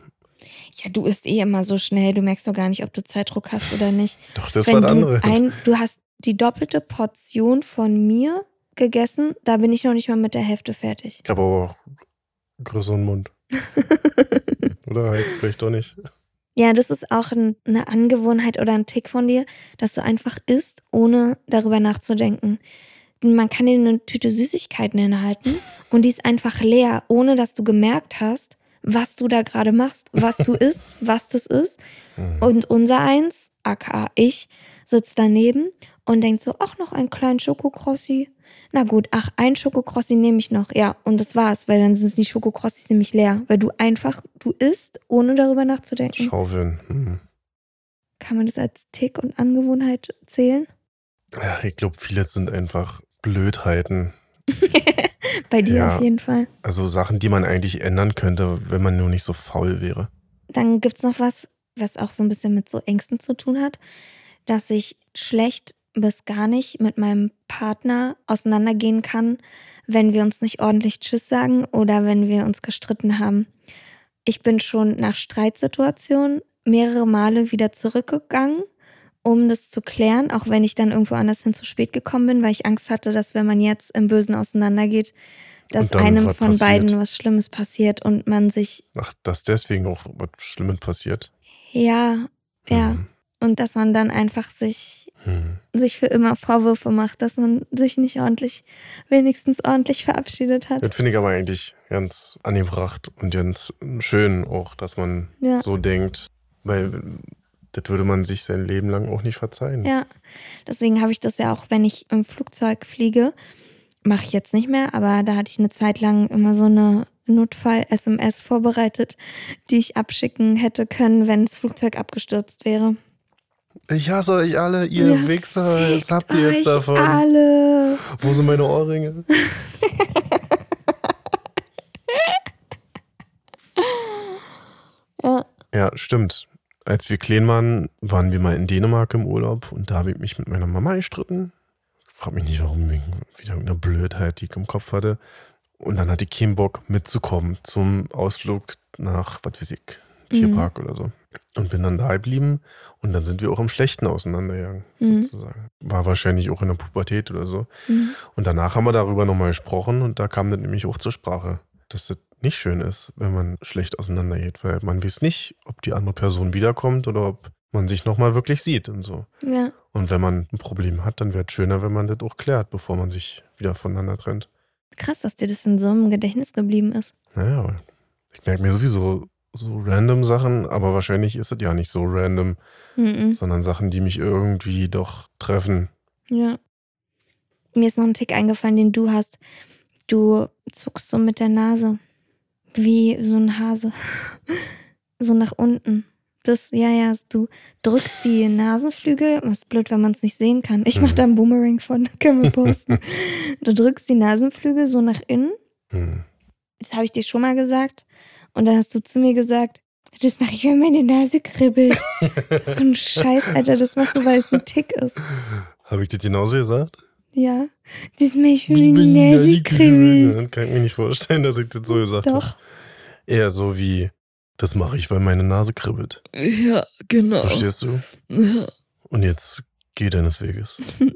Ja, du isst eh immer so schnell, du merkst doch gar nicht, ob du Zeitdruck hast oder nicht. Doch, das Wenn war das du andere. ein, du hast die doppelte Portion von mir gegessen. Da bin ich noch nicht mal mit der Hälfte fertig. Ich habe aber auch größeren Mund. Oder halt vielleicht doch nicht. Ja, das ist auch ein, eine Angewohnheit oder ein Tick von dir, dass du einfach isst, ohne darüber nachzudenken. Man kann dir eine Tüte Süßigkeiten hinhalten und die ist einfach leer, ohne dass du gemerkt hast, was du da gerade machst, was du isst, was das ist. Mhm. Und unser Eins, aka ich, sitzt daneben und denkt so, ach, noch einen kleinen Schokokrossi. Na gut, ach, ein Schokokrossi nehme ich noch. Ja, und das war's, weil dann sind die Schokokrossis nämlich leer, weil du einfach, du isst, ohne darüber nachzudenken. Schaufeln. Hm. Kann man das als Tick und Angewohnheit zählen? Ja, ich glaube, viele sind einfach Blödheiten. Bei dir Ja. auf jeden Fall. Also Sachen, die man eigentlich ändern könnte, wenn man nur nicht so faul wäre. Dann gibt's noch was, was auch so ein bisschen mit so Ängsten zu tun hat, dass ich schlecht bis gar nicht mit meinem Partner auseinandergehen kann, wenn wir uns nicht ordentlich Tschüss sagen oder wenn wir uns gestritten haben. Ich bin schon nach Streitsituationen mehrere Male wieder zurückgegangen, um das zu klären, auch wenn ich dann irgendwo anders hin zu spät gekommen bin, weil ich Angst hatte, dass wenn man jetzt im Bösen auseinandergeht, dass einem von passiert. beiden was Schlimmes passiert und man sich, Ach, dass deswegen auch was Schlimmes passiert. ja, ja, Hm. und dass man dann einfach sich, Hm. sich für immer Vorwürfe macht, dass man sich nicht ordentlich, wenigstens ordentlich verabschiedet hat. Das finde ich aber eigentlich ganz angebracht und ganz schön auch, dass man Ja. so denkt, weil das würde man sich sein Leben lang auch nicht verzeihen. Ja, deswegen habe ich das ja auch, wenn ich im Flugzeug fliege, mache ich jetzt nicht mehr, aber da hatte ich eine Zeit lang immer so eine Notfall-SMS vorbereitet, die ich abschicken hätte können, wenn das Flugzeug abgestürzt wäre. Ich hasse euch alle, ihr Ja, Wichser. Was habt ihr jetzt davon? Alle. Wo sind meine Ohrringe? Ja. Ja, stimmt. Als wir klein waren, waren wir mal in Dänemark im Urlaub und da habe ich mich mit meiner Mama gestritten. Frag mich nicht, warum, wegen wieder irgendeiner Blödheit, die ich im Kopf hatte. Und dann hatte ich keinen Bock mitzukommen zum Ausflug nach, was weiß ich, Tierpark oder so. Und bin dann da geblieben und dann sind wir auch im Schlechten auseinandergegangen, Mhm. sozusagen. War wahrscheinlich auch in der Pubertät oder so. Mhm. Und danach haben wir darüber nochmal gesprochen und da kam das nämlich auch zur Sprache, dass das nicht schön ist, wenn man schlecht auseinandergeht, weil man weiß nicht, ob die andere Person wiederkommt oder ob man sich nochmal wirklich sieht und so. Ja. Und wenn man ein Problem hat, dann wäre es schöner, wenn man das auch klärt, bevor man sich wieder voneinander trennt. Krass, dass dir das in so einem Gedächtnis geblieben ist. Naja, ich merke mir sowieso so random Sachen, aber wahrscheinlich ist es ja nicht so random, Mhm. sondern Sachen, die mich irgendwie doch treffen. Ja. Mir ist noch ein Tick eingefallen, den du hast. Du zuckst so mit der Nase. Wie so ein Hase. So nach unten. Das, ja, ja, du drückst die Nasenflügel. Was blöd, wenn man es nicht sehen kann. Ich mach Mhm. da einen Boomerang von, können wir posten. du drückst die Nasenflügel so nach innen. Hm. Das habe ich dir schon mal gesagt. Und dann hast du zu mir gesagt, das mache ich, wenn meine Nase kribbelt. so ein Scheiß, Alter, das machst du, weil es ein Tick ist. Habe ich das genauso gesagt? Ja. Das mache ich, wenn meine Nase kribbelt. Kann ich mir nicht vorstellen, dass ich das so gesagt habe. Doch. Eher so wie, das mache ich, weil meine Nase kribbelt. Ja, genau. Verstehst du? Ja. Und jetzt geh deines Weges.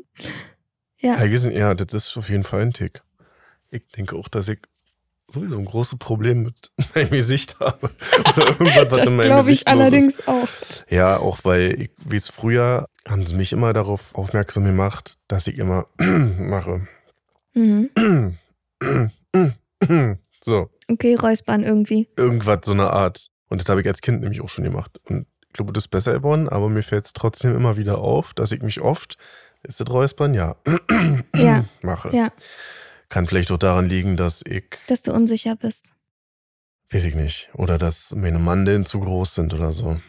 Ja. Eigentlich, ja, das ist auf jeden Fall ein Tick. Ich denke auch, dass ich sowieso ein großes Problem mit meinem Gesicht habe. Oder irgendwas, was Das in meinem glaube ich los ist. allerdings auch. Ja, auch weil, ich, wie es früher, haben sie mich immer darauf aufmerksam gemacht, dass ich immer mache. Mhm. so, Okay, räuspern irgendwie. irgendwas so eine Art. Und das habe ich als Kind nämlich auch schon gemacht. Und ich glaube, das ist besser geworden, aber mir fällt es trotzdem immer wieder auf, dass ich mich oft, ist das Räuspern? Ja. Ja. mache. Ja. Kann vielleicht auch daran liegen, dass ich, Dass du unsicher bist. weiß ich nicht, oder dass meine Mandeln zu groß sind oder so.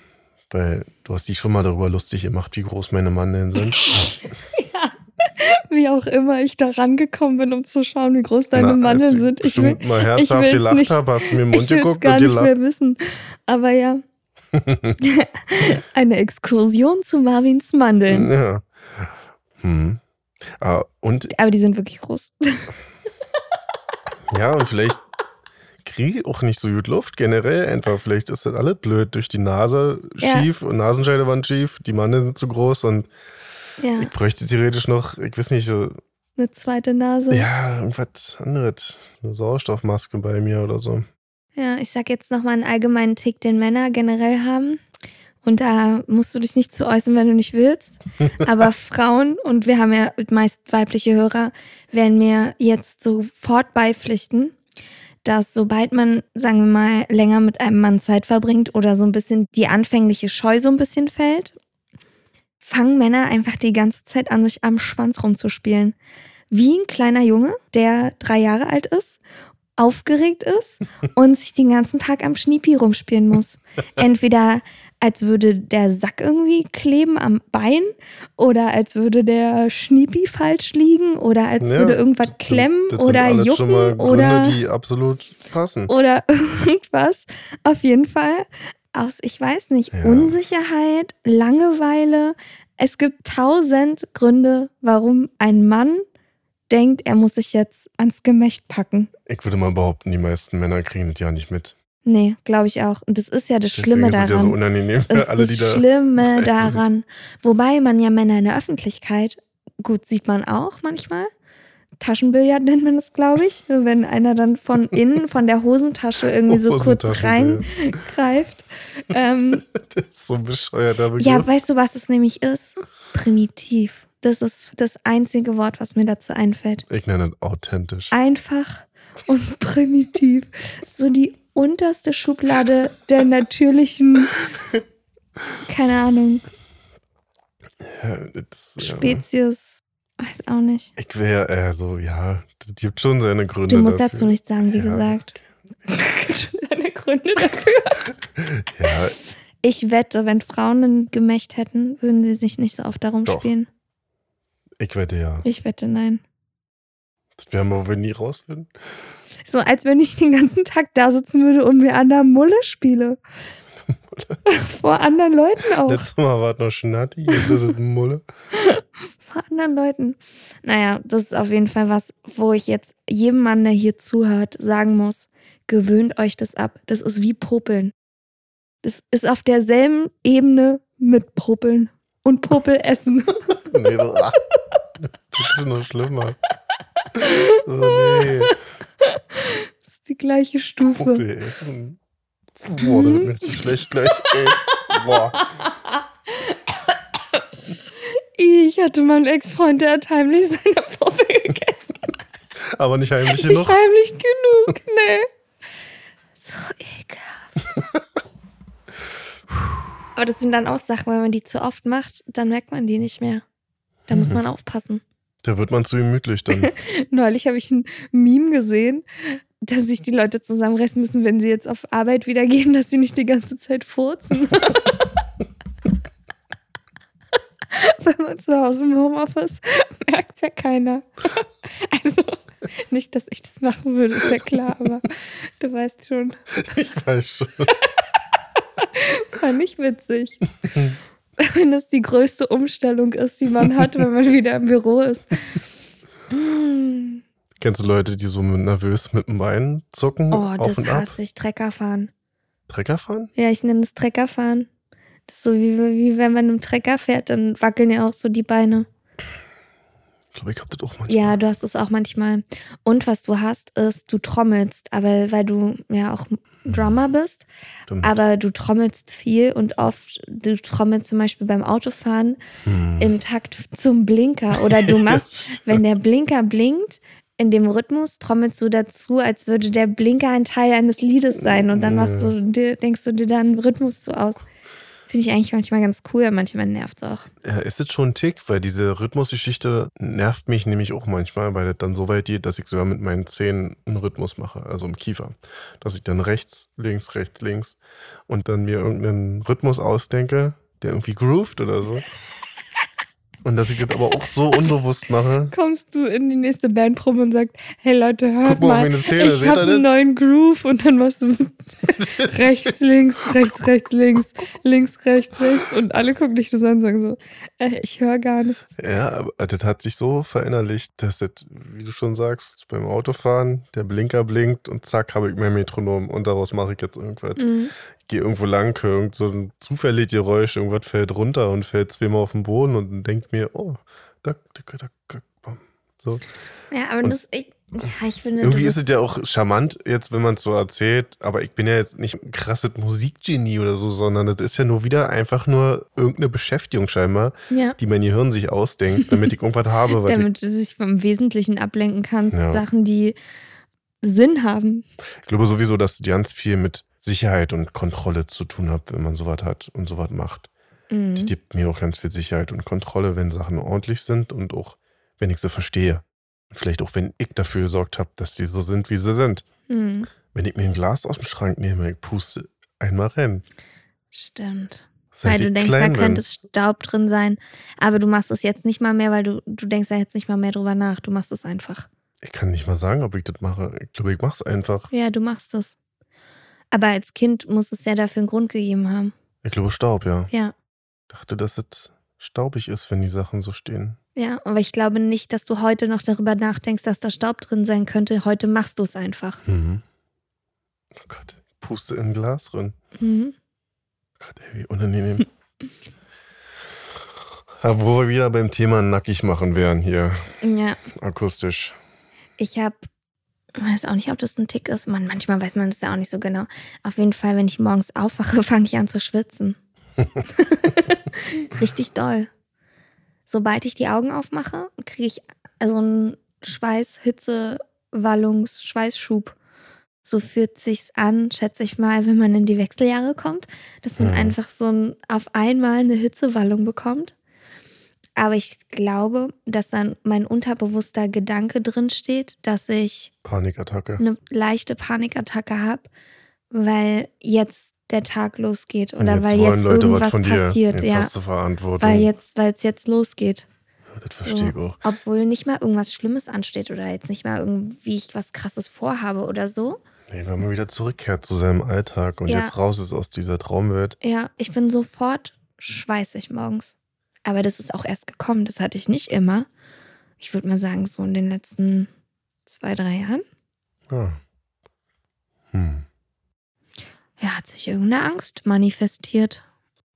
Weil du hast dich schon mal darüber lustig gemacht, wie groß meine Mandeln sind. Wie auch immer ich da rangekommen bin, um zu schauen, wie groß deine Na, Mandeln sind. Ich will, mal herzhaft gelacht nicht- habe, hast mir im Mund geguckt gar und nicht mehr gelacht. wissen. Aber ja, eine Exkursion zu Marvins Mandeln. Ja. Hm. Ah, und Aber die sind wirklich groß. ja, und vielleicht kriege ich auch nicht so gut Luft generell. Einfach, vielleicht ist das alles blöd. Durch die Nase Ja. schief und Nasenscheidewand schief, die Mandeln sind zu groß und Ja, Ich bräuchte theoretisch noch, ich weiß nicht, so, eine zweite Nase. ja, irgendwas anderes. Eine Sauerstoffmaske bei mir oder so. Ja, ich sag jetzt nochmal einen allgemeinen Tick, den Männer generell haben. Und da musst du dich nicht zu äußern, wenn du nicht willst. Aber Frauen, und wir haben ja meist weibliche Hörer, werden mir jetzt sofort beipflichten, dass sobald man, sagen wir mal, länger mit einem Mann Zeit verbringt oder so ein bisschen die anfängliche Scheu so ein bisschen fällt, fangen Männer einfach die ganze Zeit an, sich am Schwanz rumzuspielen. Wie ein kleiner Junge, der drei Jahre alt ist, aufgeregt ist und sich den ganzen Tag am Schniepi rumspielen muss. Entweder als würde der Sack irgendwie kleben am Bein oder als würde der Schniepi falsch liegen oder als Ja, würde irgendwas das- klemmen das sind oder jucken schon mal Gründe, oder die absolut passen. oder irgendwas. Auf jeden Fall aus, ich weiß nicht, Ja. Unsicherheit, Langeweile. Es gibt tausend Gründe, warum ein Mann denkt, er muss sich jetzt ans Gemächt packen. Ich würde mal behaupten, die meisten Männer kriegen das ja nicht mit. Nee, glaube ich auch. Und das ist ja das Deswegen Schlimme ist es ja so daran. unangenehm Das für ist alle, die das da. Schlimme dabei sind. daran. Wobei man ja Männer in der Öffentlichkeit, gut, sieht man auch manchmal. Taschenbillard nennt man das, glaube ich. Wenn einer dann von innen, von der Hosentasche irgendwie so kurz reingreift. Ähm, Das ist so Begriff. ja, weißt du, was es nämlich ist? Primitiv. Das ist das einzige Wort, was mir dazu einfällt. ich nenne das authentisch. Einfach und primitiv. So die unterste Schublade der natürlichen, keine Ahnung, Ja, das, ja. Weiß auch nicht. Ich wäre eher so, ja, das gibt schon seine Gründe. Du musst dafür. dazu nichts sagen, wie Ja. gesagt. Gibt schon seine Gründe dafür. Ja, Ich wette, wenn Frauen ein Gemächt hätten, würden sie sich nicht so oft darum Doch. spielen. ich wette ja. Ich wette, nein. Das werden wir wohl nie rausfinden. So, als wenn ich den ganzen Tag da sitzen würde und mir an der Mulle spiele. Vor anderen Leuten auch. Letztes Mal war es noch Schnatti, jetzt ist es Mulle. Vor anderen Leuten. Naja, das ist auf jeden Fall was, wo ich jetzt jedem Mann, der hier zuhört, sagen muss: gewöhnt euch das ab. Das ist wie Popeln. Das ist auf derselben Ebene mit Popeln und Popelessen. Nee, das, das ist noch schlimmer. Oh nee. Das ist die gleiche Stufe. Puppe essen. Boah, da wird mir richtig schlecht gleich. Ey. Boah. Ich hatte mal einen Ex-Freund, der hat heimlich seine Puppe gegessen. Aber nicht heimlich Nicht genug. heimlich genug, nee. So ekelhaft. Aber das sind dann auch Sachen, wenn man die zu oft macht, dann merkt man die nicht mehr. Da muss Mhm. man aufpassen. Da wird man zu gemütlich dann. Neulich habe ich ein Meme gesehen, dass sich die Leute zusammenreißen müssen, wenn sie jetzt auf Arbeit wieder gehen, dass sie nicht die ganze Zeit furzen. Wenn man zu Hause im Homeoffice merkt ja keiner. Also nicht, dass ich das machen würde, ist ja klar, aber du weißt schon, Ich weiß schon. war nicht witzig. Wenn das die größte Umstellung ist, die man hat, wenn man wieder im Büro ist. Hm. Kennst du Leute, die so nervös mit dem Bein zucken? Oh, auf das und ab? hasse ich. Trecker fahren. Trecker fahren? Ja, ich nenne es Treckerfahren. Das ist so wie, wie wenn man im Trecker fährt, dann wackeln ja auch so die Beine. Ich glaube, ich hab das auch manchmal. Ja, du hast es auch manchmal. Und was du hast, ist, du trommelst. Aber weil du ja auch Drummer bist, Stimmt. aber du trommelst viel und oft, du trommelst zum Beispiel beim Autofahren Hm. im Takt zum Blinker. Oder du machst, wenn der Blinker blinkt, in dem Rhythmus trommelst du dazu, als würde der Blinker ein Teil eines Liedes sein. Und dann machst du, dir, denkst du dir dann einen Rhythmus so aus. Finde ich eigentlich manchmal ganz cool, aber manchmal nervt es auch. Ja, ist es schon ein Tick, weil diese Rhythmusgeschichte nervt mich nämlich auch manchmal, weil das dann so weit geht, dass ich sogar mit meinen Zähnen einen Rhythmus mache, also im Kiefer. Dass ich dann rechts, links, rechts, links und dann mir irgendeinen Rhythmus ausdenke, der irgendwie groovt oder so. Und dass ich das aber auch so unbewusst mache. Kommst du in die nächste Bandprobe und sagst, hey Leute, hört Guck mal auf mal, meine Zähne, ich habe einen neuen Groove und dann machst du rechts, links, rechts, rechts, links, links, rechts, rechts und alle gucken dich das an und sagen so, äh, ich höre gar nichts. Ja, aber das hat sich so verinnerlicht, dass das, wie du schon sagst, beim Autofahren der Blinker blinkt und zack, habe ich mein Metronom und daraus mache ich jetzt irgendwas. Mhm. Gehe irgendwo lang, höre irgend so ein zufälliges Geräusch, irgendwas fällt runter und fällt zweimal auf den Boden und denkt mir, oh, da, da, da, da, bam. so. Ja, aber Und das, ich, ja, ich finde, Irgendwie du ist es ja auch charmant, jetzt, wenn man es so erzählt, aber ich bin ja jetzt nicht ein krasses Musikgenie oder so, sondern das ist ja nur wieder einfach nur irgendeine Beschäftigung scheinbar, ja, die mein Gehirn sich ausdenkt, damit ich irgendwas habe. Damit du dich vom Wesentlichen ablenken kannst. Ja. Sachen, die Sinn haben. ich glaube sowieso, dass es ganz viel mit Sicherheit und Kontrolle zu tun hat, wenn man sowas hat und sowas macht. Mhm. Das gibt mir auch ganz viel Sicherheit und Kontrolle, wenn Sachen ordentlich sind und auch, wenn ich sie verstehe. Und vielleicht auch, wenn ich dafür gesorgt habe, dass sie so sind, wie sie sind. Mhm. Wenn ich mir ein Glas aus dem Schrank nehme, ich puste einmal rein. Stimmt. Seit weil du denkst, da könnte Staub drin sein. Aber du machst es jetzt nicht mal mehr, weil du, du denkst da jetzt nicht mal mehr drüber nach. Du machst es einfach. Ich kann nicht mal sagen, ob ich das mache. Ich glaube, ich mache es einfach. Ja, du machst es. Aber als Kind muss es ja dafür einen Grund gegeben haben. Ich glaube, Staub, ja. Ja. Ich dachte, dass es staubig ist, wenn die Sachen so stehen. Ja, aber ich glaube nicht, dass du heute noch darüber nachdenkst, dass da Staub drin sein könnte. Heute machst du es einfach. Mhm. Oh Gott, ich puste in ein Glas drin. Mhm. Gott, ey, wie unangenehm. ja, wo wir wieder beim Thema nackig machen wären hier, Ja, akustisch. ich habe, weiß auch nicht, ob das ein Tick ist. Man, manchmal weiß man es ja auch nicht so genau. Auf jeden Fall, wenn ich morgens aufwache, fange ich an zu schwitzen. Richtig doll. Sobald ich die Augen aufmache, kriege ich so einen Schweiß, Hitze, Wallungs, Schweißschub. So fühlt sich's an, schätze ich mal, wenn man in die Wechseljahre kommt, dass man Mhm. einfach so ein, auf einmal eine Hitzewallung bekommt. Aber ich glaube, dass dann mein unterbewusster Gedanke drin steht, dass ich Panikattacke. eine leichte Panikattacke habe, weil jetzt der Tag losgeht oder Und weil jetzt Leute irgendwas passiert, Jetzt ja, hast du Verantwortung. weil jetzt, weil es jetzt losgeht. ja, das verstehe ich So. auch. Obwohl nicht mal irgendwas Schlimmes ansteht oder jetzt nicht mal irgendwie ich was Krasses vorhabe oder so. Nee, wenn man wieder zurückkehrt zu seinem Alltag und Ja. jetzt raus ist aus dieser Traumwelt. Ja, ich bin sofort schweißig morgens. Aber das ist auch erst gekommen. Das hatte ich nicht immer. Ich würde mal sagen, so in den letzten zwei, drei Jahren. Ah. Hm. Ja, hat sich irgendeine Angst manifestiert.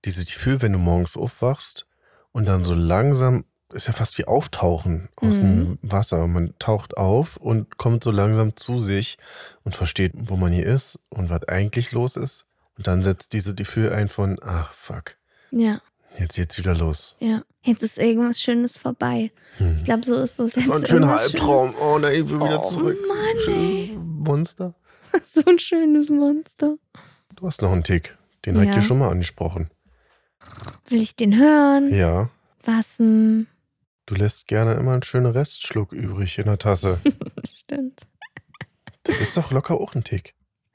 Dieses Gefühl, wenn du morgens aufwachst und dann so langsam, ist ja fast wie Auftauchen aus dem Wasser. Man taucht auf und kommt so langsam zu sich und versteht, wo man hier ist und was eigentlich los ist. Und dann setzt dieses Gefühl ein von, ach fuck, Ja, jetzt geht's wieder los. ja. Jetzt ist irgendwas Schönes vorbei. Hm. Ich glaube, so ist es jetzt. war ein schöner Albtraum. Oh nein, ich will wieder Oh, zurück. Mann, ey. Monster. So ein schönes Monster. Du hast noch einen Tick. Den hab ich Ja. dir schon mal angesprochen. Will ich den hören? Ja. Was denn? Du lässt gerne immer einen schönen Restschluck übrig in der Tasse. Stimmt. Das ist doch locker auch ein Tick.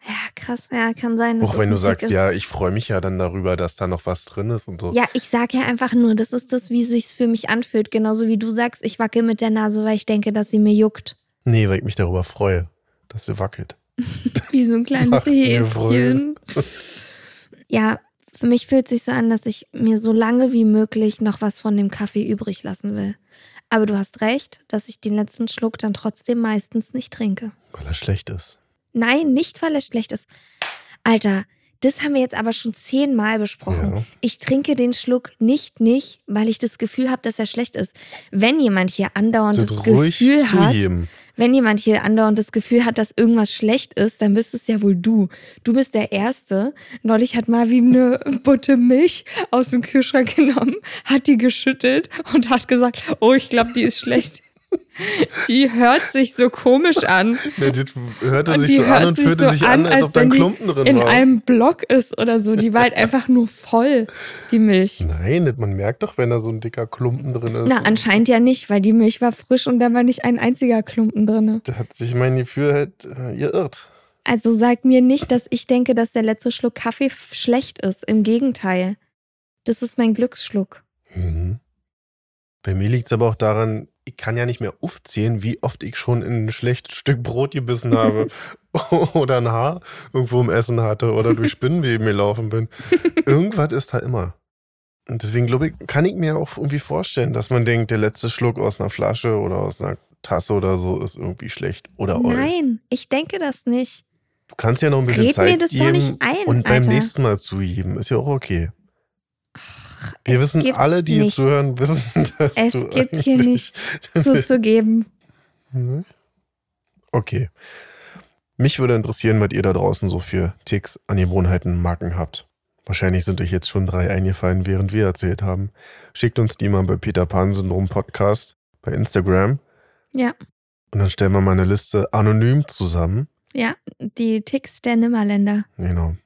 Ja, krass. Ja, kann sein. Auch wenn du sagst, ist. ja, ich freue mich ja dann darüber, dass da noch was drin ist und so. Ja, ich sage ja einfach nur, das ist das, wie sich's für mich anfühlt. Genauso wie du sagst, ich wackel mit der Nase, weil ich denke, dass sie mir juckt. Nee, weil ich mich darüber freue, dass sie wackelt. Wie so ein kleines Häschen. Ja, für mich fühlt sich so an, dass ich mir so lange wie möglich noch was von dem Kaffee übrig lassen will. Aber du hast recht, dass ich den letzten Schluck dann trotzdem meistens nicht trinke. Weil er schlecht ist. Nein, nicht, weil er schlecht ist. Alter, das haben wir jetzt aber schon zehnmal besprochen. Ja. Ich trinke den Schluck nicht, nicht, weil ich das Gefühl habe, dass er schlecht ist. Wenn jemand hier andauernd das, das Gefühl hat, wenn jemand hier andauernd das Gefühl hat, dass irgendwas schlecht ist, dann bist es ja wohl du. Du bist der Erste. Neulich hat Marvin eine Butte Milch aus dem Kühlschrank genommen, hat die geschüttelt und hat gesagt, oh, ich glaube, die ist schlecht. Die hört sich so komisch an. Ja, das hörte Und sich die so hört an und sich fühlte so sich an, als als ob da ein die Klumpen drin in war. einem Block ist oder so. Die war halt einfach nur voll, die Milch. Nein, man merkt doch, wenn da so ein dicker Klumpen drin ist. Na, anscheinend ja nicht, weil die Milch war frisch und da war nicht ein einziger Klumpen drin. Da hat sich mein Gefühl halt äh, geirrt. Also sag mir nicht, dass ich denke, dass der letzte Schluck Kaffee schlecht ist. Im Gegenteil. Das ist mein Glücksschluck. Mhm. Bei mir liegt es aber auch daran, ich kann ja nicht mehr aufzählen, wie oft ich schon in ein schlechtes Stück Brot gebissen habe oder ein Haar irgendwo im Essen hatte oder durch Spinnenweben gelaufen bin. Irgendwas ist da immer. Und deswegen glaube ich, kann ich mir auch irgendwie vorstellen, dass man denkt, der letzte Schluck aus einer Flasche oder aus einer Tasse oder so ist irgendwie schlecht oder oll. Nein, ich denke das nicht. Du kannst ja noch ein bisschen Red Zeit mir das doch geben nicht ein, und beim Alter. nächsten Mal zugeben. Ist ja auch okay. Wir es wissen, alle, die nichts zuhören, wissen, dass Es du gibt hier nichts zuzugeben. Mhm. Okay. Mich würde interessieren, was ihr da draußen so für Ticks, Angewohnheiten, Marken habt. Wahrscheinlich sind euch jetzt schon drei eingefallen, während wir erzählt haben. Schickt uns die mal bei Peter Pan Syndrom Podcast bei Instagram. Ja. Und dann stellen wir mal eine Liste anonym zusammen. Ja, die Ticks der Nimmerländer. Genau.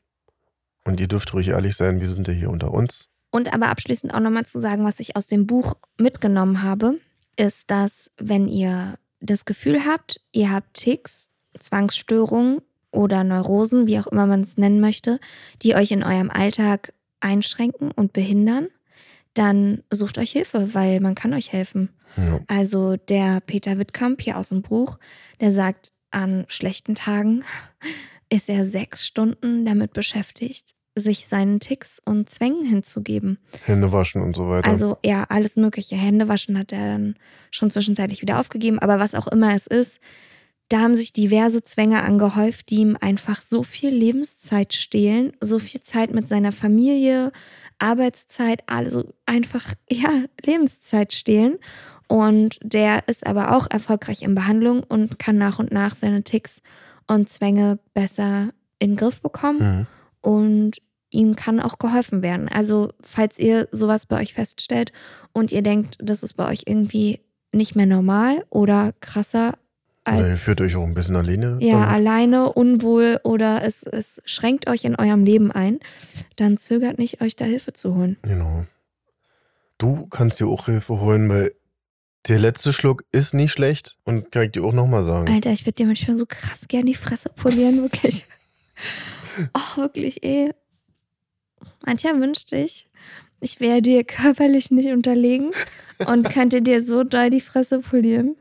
Und ihr dürft ruhig ehrlich sein, wir sind ja hier unter uns. Und aber abschließend auch nochmal zu sagen, was ich aus dem Buch mitgenommen habe, ist, dass wenn ihr das Gefühl habt, ihr habt Ticks, Zwangsstörungen oder Neurosen, wie auch immer man es nennen möchte, die euch in eurem Alltag einschränken und behindern, dann sucht euch Hilfe, weil man kann euch helfen. Ja. Also der Peter Wittkamp hier aus dem Buch, der sagt, an schlechten Tagen ist er sechs Stunden damit beschäftigt, sich seinen Ticks und Zwängen hinzugeben. Hände waschen und so weiter. Also ja, alles mögliche. Hände waschen hat er dann schon zwischenzeitlich wieder aufgegeben, aber was auch immer es ist, da haben sich diverse Zwänge angehäuft, die ihm einfach so viel Lebenszeit stehlen, so viel Zeit mit seiner Familie, Arbeitszeit, also einfach, ja, Lebenszeit stehlen. Und der ist aber auch erfolgreich in Behandlung und kann nach und nach seine Ticks und Zwänge besser in den Griff bekommen Mhm. Und ihm kann auch geholfen werden. Also, falls ihr sowas bei euch feststellt und ihr denkt, das ist bei euch irgendwie nicht mehr normal oder krasser als ihr führt euch auch ein bisschen alleine. ja, alleine, unwohl oder es, es schränkt euch in eurem Leben ein, dann zögert nicht, euch da Hilfe zu holen. Genau. Du kannst dir auch Hilfe holen, weil der letzte Schluck ist nicht schlecht und kann ich dir auch nochmal sagen. Alter, ich würde dir manchmal so krass gern die Fresse polieren, wirklich. Oh, wirklich, ey. Mancher wünschte ich, ich wäre dir körperlich nicht unterlegen und könnte dir so doll die Fresse polieren.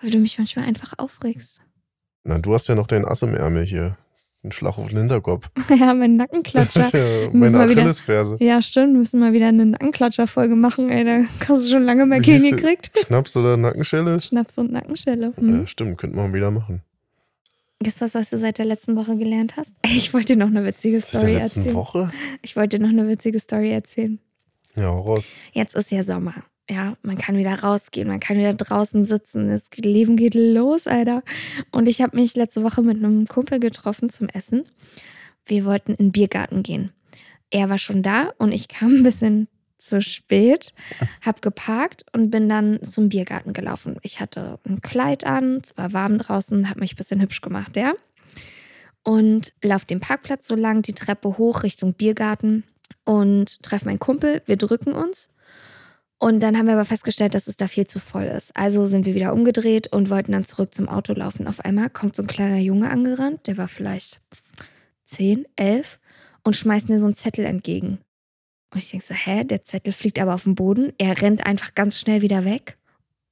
Weil du mich manchmal einfach aufregst. Na, du hast ja noch deinen Ass im Ärmel hier. Ein Schlag auf den Hinterkopf. Ja, mein Das Nackenklatscher. ist ja meine wir wieder- Achillesferse. Ja, stimmt. Müssen mal wieder eine Nackenklatscher-Folge machen, ey. Da hast du schon lange mehr sie? gekriegt. Schnaps oder Nackenschelle? Schnaps und Nackenschelle. Hm. Ja, stimmt, könnte man wieder machen. Ist das, was du seit der letzten Woche gelernt hast? Ich wollte dir noch eine witzige Seit der Story letzten erzählen. Woche? Ich wollte dir noch eine witzige Story erzählen. Ja, raus. Jetzt ist ja Sommer. Ja, man kann wieder rausgehen, man kann wieder draußen sitzen. Das Leben geht los, Alter. Und ich habe mich letzte Woche mit einem Kumpel getroffen zum Essen. Wir wollten in den Biergarten gehen. Er war schon da und ich kam ein bisschen zu spät, hab geparkt und bin dann zum Biergarten gelaufen. Ich hatte ein Kleid an, es war warm draußen, hab mich ein bisschen hübsch gemacht, ja. Und lauf den Parkplatz so lang, die Treppe hoch Richtung Biergarten und treffe meinen Kumpel. Wir drücken uns. Und dann haben wir aber festgestellt, dass es da viel zu voll ist. Also sind wir wieder umgedreht und wollten dann zurück zum Auto laufen. Auf einmal kommt so ein kleiner Junge angerannt, der war vielleicht 10, 11 und schmeißt mir so einen Zettel entgegen. Und ich denke so, hä, der Zettel fliegt aber auf den Boden. Er rennt einfach ganz schnell wieder weg.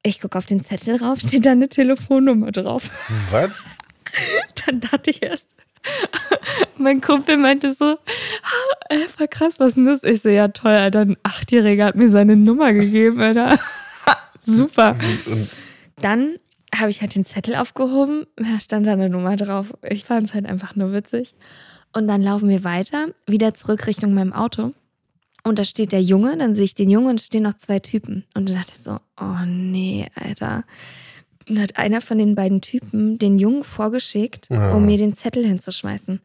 Ich gucke auf den Zettel rauf, steht da eine Telefonnummer drauf. Was? Dann dachte ich erst, mein Kumpel meinte so, "Ah, ey, voll krass, was ist denn das? Ich so, ja toll, Alter, ein Achtjähriger hat mir seine Nummer gegeben, Alter. Super. Dann habe ich halt den Zettel aufgehoben, da stand da eine Nummer drauf. Ich fand es halt einfach nur witzig. Und dann laufen wir weiter, wieder zurück Richtung meinem Auto. Und da steht der Junge, dann sehe ich den Jungen und stehen noch zwei Typen. Und dann dachte ich so, oh nee, Alter. Dann hat einer von den beiden Typen den Jungen vorgeschickt, Ah. um mir den Zettel hinzuschmeißen.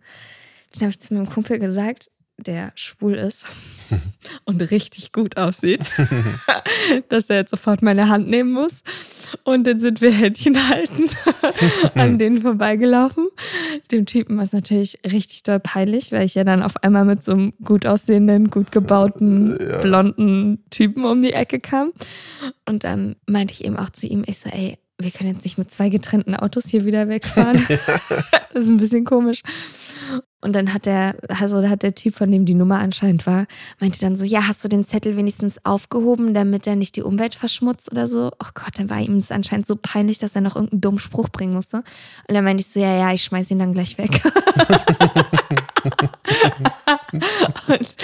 Dann habe ich zu meinem Kumpel gesagt, der schwul ist und richtig gut aussieht, dass er jetzt sofort meine Hand nehmen muss. Und dann sind wir Händchen haltend an denen vorbeigelaufen. Dem Typen war es natürlich richtig doll peinlich, weil ich ja dann auf einmal mit so einem gut aussehenden, gut gebauten, Ja. blonden Typen um die Ecke kam. Und dann meinte ich eben auch zu ihm, ich so, ey, wir können jetzt nicht mit zwei getrennten Autos hier wieder wegfahren. das ist ein bisschen komisch. Und dann hat der, also hat der Typ, von dem die Nummer anscheinend war, meinte dann so, ja, hast du den Zettel wenigstens aufgehoben, damit er nicht die Umwelt verschmutzt oder so? Oh Gott, dann war ihm das anscheinend so peinlich, dass er noch irgendeinen dummen Spruch bringen musste. Und dann meinte ich so, ja, ja, ich schmeiß ihn dann gleich weg. und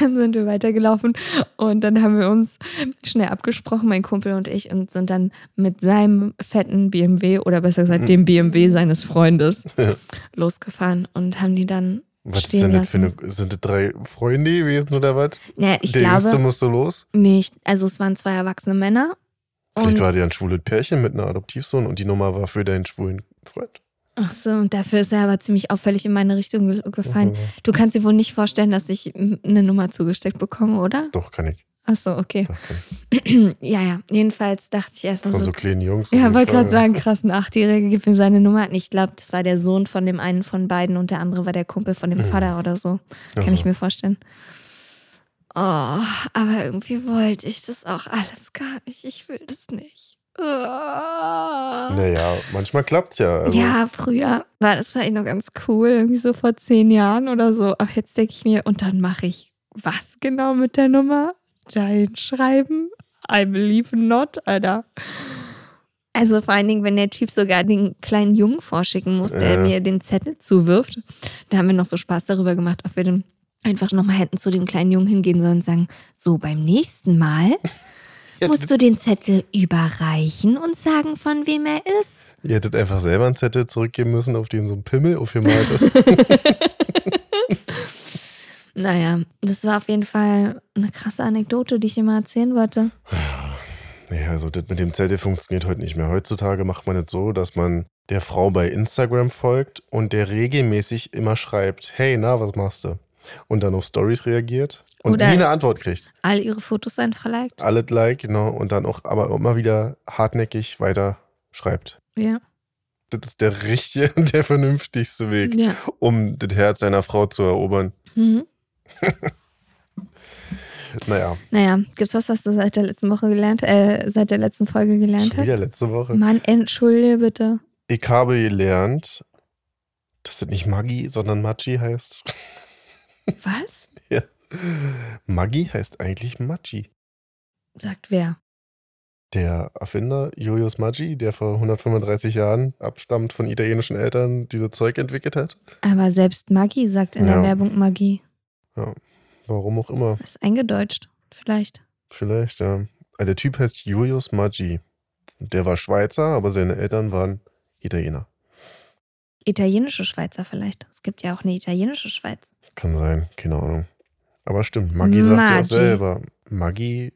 dann sind wir weitergelaufen und dann haben wir uns schnell abgesprochen, mein Kumpel und ich, und sind dann mit seinem fetten BMW oder besser gesagt dem BMW seines Freundes losgefahren und haben die dann Was ist denn das für eine. Sind das drei Freunde gewesen oder was? Ja, ich Der Jüngste glaube musste los. nicht. Also es waren zwei erwachsene Männer. Vielleicht Und, war der ein schwules Pärchen mit einer Adoptivsohn und die Nummer war für deinen schwulen Freund. Ach so, und dafür ist er aber ziemlich auffällig in meine Richtung ge gefallen. Mhm. Du kannst dir wohl nicht vorstellen, dass ich eine Nummer zugesteckt bekomme, oder? Doch, kann ich. Ach so, okay. Ja, ja. Jedenfalls dachte ich erstmal Von so, so kleinen Jungs. Ja, wollte gerade sagen, krass, ein Achtjähriger gibt mir seine Nummer. Und ich glaube, das war der Sohn von dem einen von beiden und der andere war der Kumpel von dem Mhm. Vater oder so. Kann Also, ich mir vorstellen. Oh, aber irgendwie wollte ich das auch alles gar nicht. Ich will das nicht. Oh. Naja, manchmal klappt's ja. Also, ja, früher war das vielleicht noch ganz cool, irgendwie so vor zehn Jahren oder so. Aber jetzt denke ich mir, und dann mache ich was genau mit der Nummer? Da hinschreiben? I believe not, Alter. Also vor allen Dingen, wenn der Typ sogar den kleinen Jungen vorschicken muss, der Ja. mir den Zettel zuwirft. Da haben wir noch so Spaß darüber gemacht, ob wir dann einfach nochmal hätten zu dem kleinen Jungen hingehen sollen und sagen, so beim nächsten Mal musst du den Zettel überreichen und sagen, von wem er ist. ihr hättet einfach selber einen Zettel zurückgeben müssen, auf dem so ein Pimmel aufgemalt ist. Naja, das war auf jeden Fall eine krasse Anekdote, die ich immer erzählen wollte. nee, also das mit dem Zettel funktioniert heute nicht mehr. Heutzutage macht man es so, dass man der Frau bei Instagram folgt und der regelmäßig immer schreibt, hey, na, was machst du? Und dann auf Stories reagiert und Oder- nie eine Antwort kriegt. All ihre Fotos einfach liked. Alles like, genau. Und dann auch aber immer wieder hartnäckig weiter schreibt. Ja. Das ist der richtige und der vernünftigste Weg, Ja. um das Herz seiner Frau zu erobern. Mhm. Naja, Naja, gibt's was, was du seit der letzten Woche gelernt, äh, seit der letzten Folge gelernt schon wieder hast? letzte Woche. Mann, entschuldige bitte. Ich habe gelernt, dass das nicht Maggi, sondern Maggi heißt. Was? Maggi heißt eigentlich Maggi. Sagt wer? Der Erfinder Julius Maggi, der vor 135 Jahren abstammt von italienischen Eltern, dieses Zeug entwickelt hat. Aber selbst Maggi sagt in der Ja. Werbung Maggi. Warum auch immer. Ist eingedeutscht. Vielleicht. Vielleicht, ja. Also Der Typ heißt Julius Maggi. Der war Schweizer, aber seine Eltern waren Italiener. Italienische Schweizer vielleicht. Es gibt ja auch eine italienische Schweiz. Kann sein, keine Ahnung. Aber stimmt, Maggi sagt ja auch Maggi. selber. Maggi,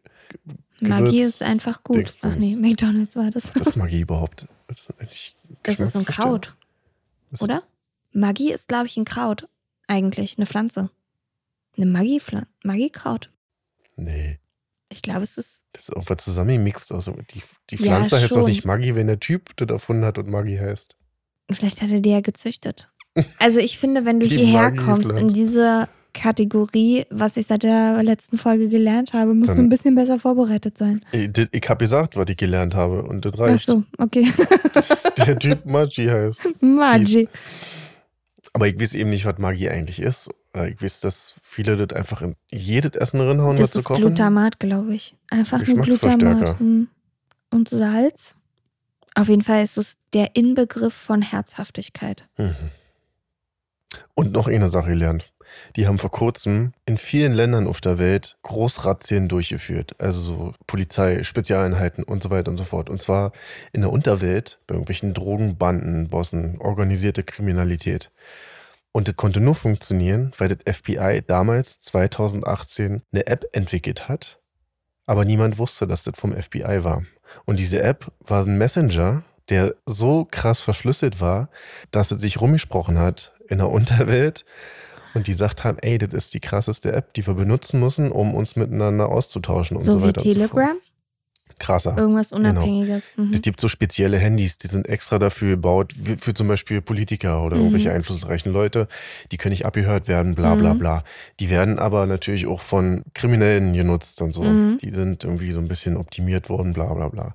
Maggi ist einfach gut. Dingsbums. Ach nee, McDonalds war das. das Maggi überhaupt. Das ist, eigentlich Das ist so ein. Kraut, oder? Maggi ist, glaube ich, ein Kraut. Eigentlich, eine Pflanze. Eine. Maggi-Kraut. Nee, Ich glaube, es ist. das ist irgendwas zusammengemixt. Also die, die Ja, Pflanze heißt doch nicht Maggi, wenn der Typ das erfunden hat und Maggi heißt. Vielleicht hat er die ja gezüchtet. Also ich finde, wenn du Die hierher kommst in Pflanze. diese Kategorie, was ich seit der letzten Folge gelernt habe, musst du Dann- ein bisschen besser vorbereitet sein. Ich, das- ich habe gesagt, was ich gelernt habe und das Ach reicht. so, okay. Dass der Typ Maggi heißt. Maggi. Aber ich weiß eben nicht, was Maggi eigentlich ist. Oder Ich weiß, dass viele das einfach in jedes Essen reinhauen, was Das zu ist kochen. Glutamat, glaube ich. Einfach nur Geschmacksverstärker. Glutamat. hm. Und Salz. Auf jeden Fall ist es der Inbegriff von Herzhaftigkeit. Mhm. Und noch eine Sache gelernt. Die haben vor kurzem in vielen Ländern auf der Welt Großrazzien durchgeführt. Also so Polizei, Spezialeinheiten und so weiter und so fort. Und zwar in der Unterwelt, bei irgendwelchen Drogenbanden, Bossen, organisierte Kriminalität. Und das konnte nur funktionieren, weil das FBI damals 2018 eine App entwickelt hat, aber niemand wusste, dass das vom FBI war. Und diese App war ein Messenger, der so krass verschlüsselt war, dass es sich rumgesprochen hat in der Unterwelt und die gesagt haben, ey, das ist die krasseste App, die wir benutzen müssen, um uns miteinander auszutauschen und so, So, wie weiter. Telegram? Krasser. Irgendwas Unabhängiges. Es Mhm. gibt so spezielle Handys, die sind extra dafür gebaut, für zum Beispiel Politiker oder Mhm. irgendwelche einflussreichen Leute. Die können nicht abgehört werden, bla bla Mhm. bla. Die werden aber natürlich auch von Kriminellen genutzt und so. Mhm. Die sind irgendwie so ein bisschen optimiert worden, bla bla bla.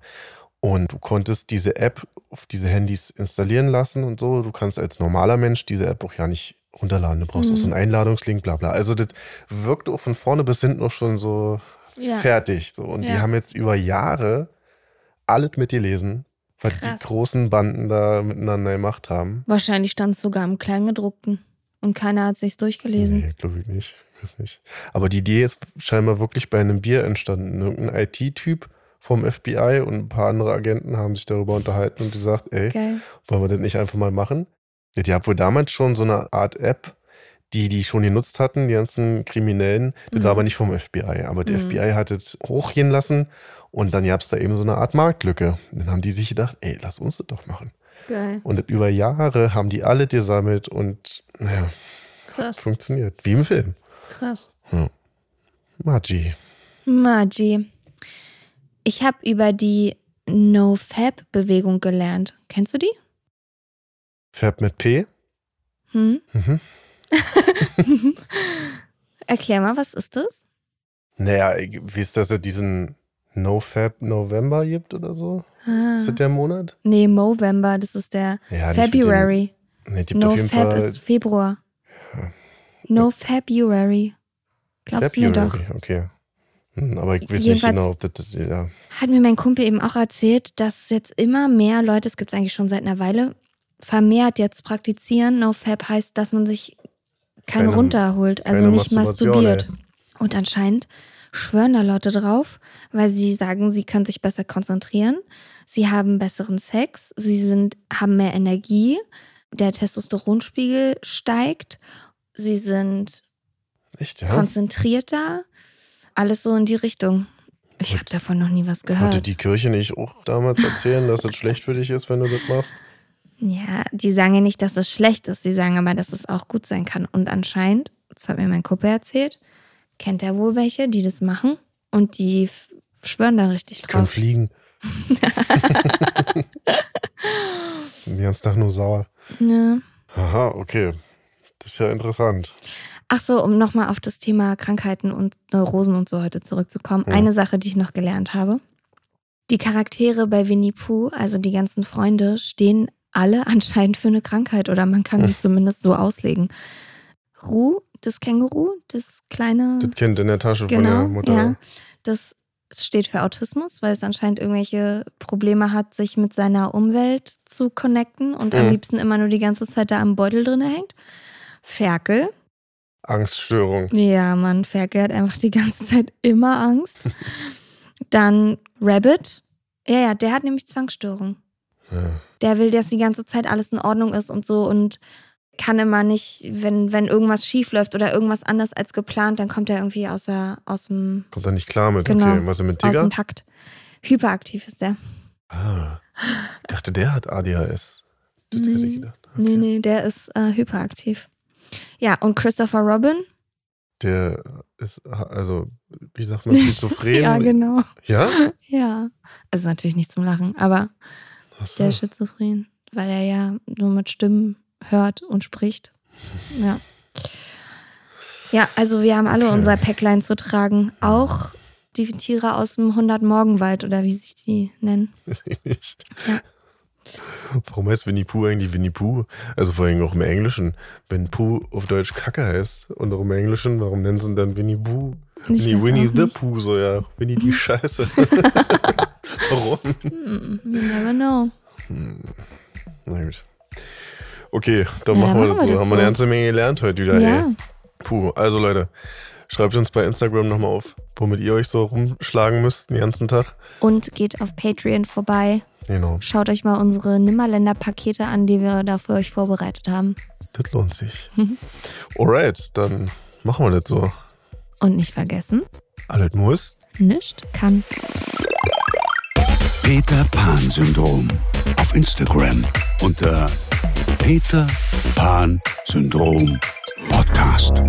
Und du konntest diese App auf diese Handys installieren lassen und so. Du kannst als normaler Mensch diese App auch ja nicht runterladen. Du brauchst Mhm. auch so einen Einladungslink, bla bla. Also das wirkt auch von vorne bis hinten auch schon so Ja. fertig. So. Und die Ja. haben jetzt über Jahre alles mitgelesen, was Krass. die großen Banden da miteinander gemacht haben. Wahrscheinlich stand es sogar im Kleingedruckten. Und keiner hat sich's durchgelesen. Nee, glaube ich nicht. weiß nicht. Aber die Idee ist scheinbar wirklich bei einem Bier entstanden. Irgendein IT-Typ vom FBI und ein paar andere Agenten haben sich darüber unterhalten und gesagt, ey, Geil. wollen wir das nicht einfach mal machen? Ja, die haben wohl damals schon so eine Art App, die die schon genutzt hatten, die ganzen Kriminellen. Das Mhm. war aber nicht vom FBI, aber der Mhm. FBI hat es hochgehen lassen und dann gab es da eben so eine Art Marktlücke. Dann haben die sich gedacht, ey, lass uns das doch machen. Geil. Und über Jahre haben die alle gesammelt und naja, Krass. funktioniert. Wie im Film. Krass. Magi. Magi. Ich habe über die No-Fab-Bewegung gelernt. Kennst du die? Färbt mit P. Hm? Mhm. Erklär mal, was ist das? Naja, ich- wisst ihr, dass es diesen No-Fab November gibt oder so? Ah. Ist das der Monat? Nee, Movember, das ist der Ja, nicht February. Nee, gibt auf No Fall ist Februar. Ja. No February. Glaubst du mir doch. Okay. Hm, aber ich weiß nicht Jedenfalls- genau, ob das, das ja. Hat mir mein Kumpel eben auch erzählt, dass jetzt immer mehr Leute, es gibt es eigentlich schon seit einer Weile, vermehrt jetzt praktizieren. No Fab heißt, dass man sich keinen Keine- runterholt, also nicht masturbiert. Und anscheinend schwören da Leute drauf, weil sie sagen, sie können sich besser konzentrieren, sie haben besseren Sex, sie sind, haben mehr Energie, der Testosteronspiegel steigt, sie sind Echt, ja? konzentrierter, alles so in die Richtung. Ich habe davon noch nie was Wollte gehört. die Kirche nicht auch damals erzählen, dass es schlecht für dich ist, wenn du das machst? Ja, die sagen ja nicht, dass es schlecht ist, die sagen aber, dass es auch gut sein kann. Und anscheinend, das hat mir mein Kumpel erzählt, kennt er wohl welche, die das machen und die schwören da richtig Die können drauf. fliegen. Den ganzen Tag nur sauer. Ja. Aha, okay. Das ist ja interessant. Ach so, um nochmal auf das Thema Krankheiten und Neurosen und so heute zurückzukommen. Ja. Eine Sache, die ich noch gelernt habe. Die Charaktere bei Winnie Pooh, also die ganzen Freunde, stehen alle anscheinend für eine Krankheit oder man kann sie zumindest so auslegen. Ru, das Känguru, das kleine. Das Kind in der Tasche von Genau, der Mutter. ja. Das steht für Autismus, weil es anscheinend irgendwelche Probleme hat, sich mit seiner Umwelt zu connecten und am Mhm. liebsten immer nur die ganze Zeit da am Beutel drin hängt. Ferkel. Angststörung. Ja, Mann, Ferkel hat einfach die ganze Zeit immer Angst. Dann Rabbit. Ja, ja, der hat nämlich Zwangsstörung. Ja. Der will, dass die ganze Zeit alles in Ordnung ist und so und kann immer nicht, wenn, wenn irgendwas schief läuft oder irgendwas anders als geplant, dann kommt er irgendwie aus, der, aus dem Kommt da nicht klar mit. Genau. Okay, was ist mit aus Tiger? dem Takt. Hyperaktiv ist der. Ah. Ich dachte, der hat ADHS. Das hätte ich Nee. gedacht. Okay. Nee, nee, der ist äh, hyperaktiv. Ja, und Christopher Robin? Der ist, also, wie sagt man, schizophren? Ja, genau. Ja? Ja. Also natürlich nicht zum Lachen, aber so. der schizophren, weil er ja nur mit Stimmen hört und spricht. Ja. Ja, also wir haben alle Okay. unser Päcklein zu tragen. Auch die Tiere aus dem 100-Morgenwald oder wie sich die nennen. Weiß ich nicht. Ja. Warum heißt Winnie Pooh eigentlich Winnie Pooh? Also vor allem auch im Englischen. Wenn Pooh auf Deutsch Kacke heißt und auch im Englischen, warum nennen sie ihn dann Winnie Pooh? Winnie, Winnie the. Pooh, so ja. Winnie die Scheiße. warum? Hm, you never know. Na gut. Okay, dann Ja, machen wir das so. Haben wir eine ganze Menge gelernt heute wieder, Ja. ey. Puh, also Leute, schreibt uns bei Instagram nochmal auf, womit ihr euch so rumschlagen müsst den ganzen Tag. Und geht auf Patreon vorbei. Genau, Schaut euch mal unsere Nimmerländer-Pakete an, die wir da für euch vorbereitet haben. das lohnt sich. Alright, dann machen wir das so. Und nicht vergessen, Alles muss. nichts kann. Peter Pan Syndrom. Auf Instagram unter Peter Pan Syndrom Podcast.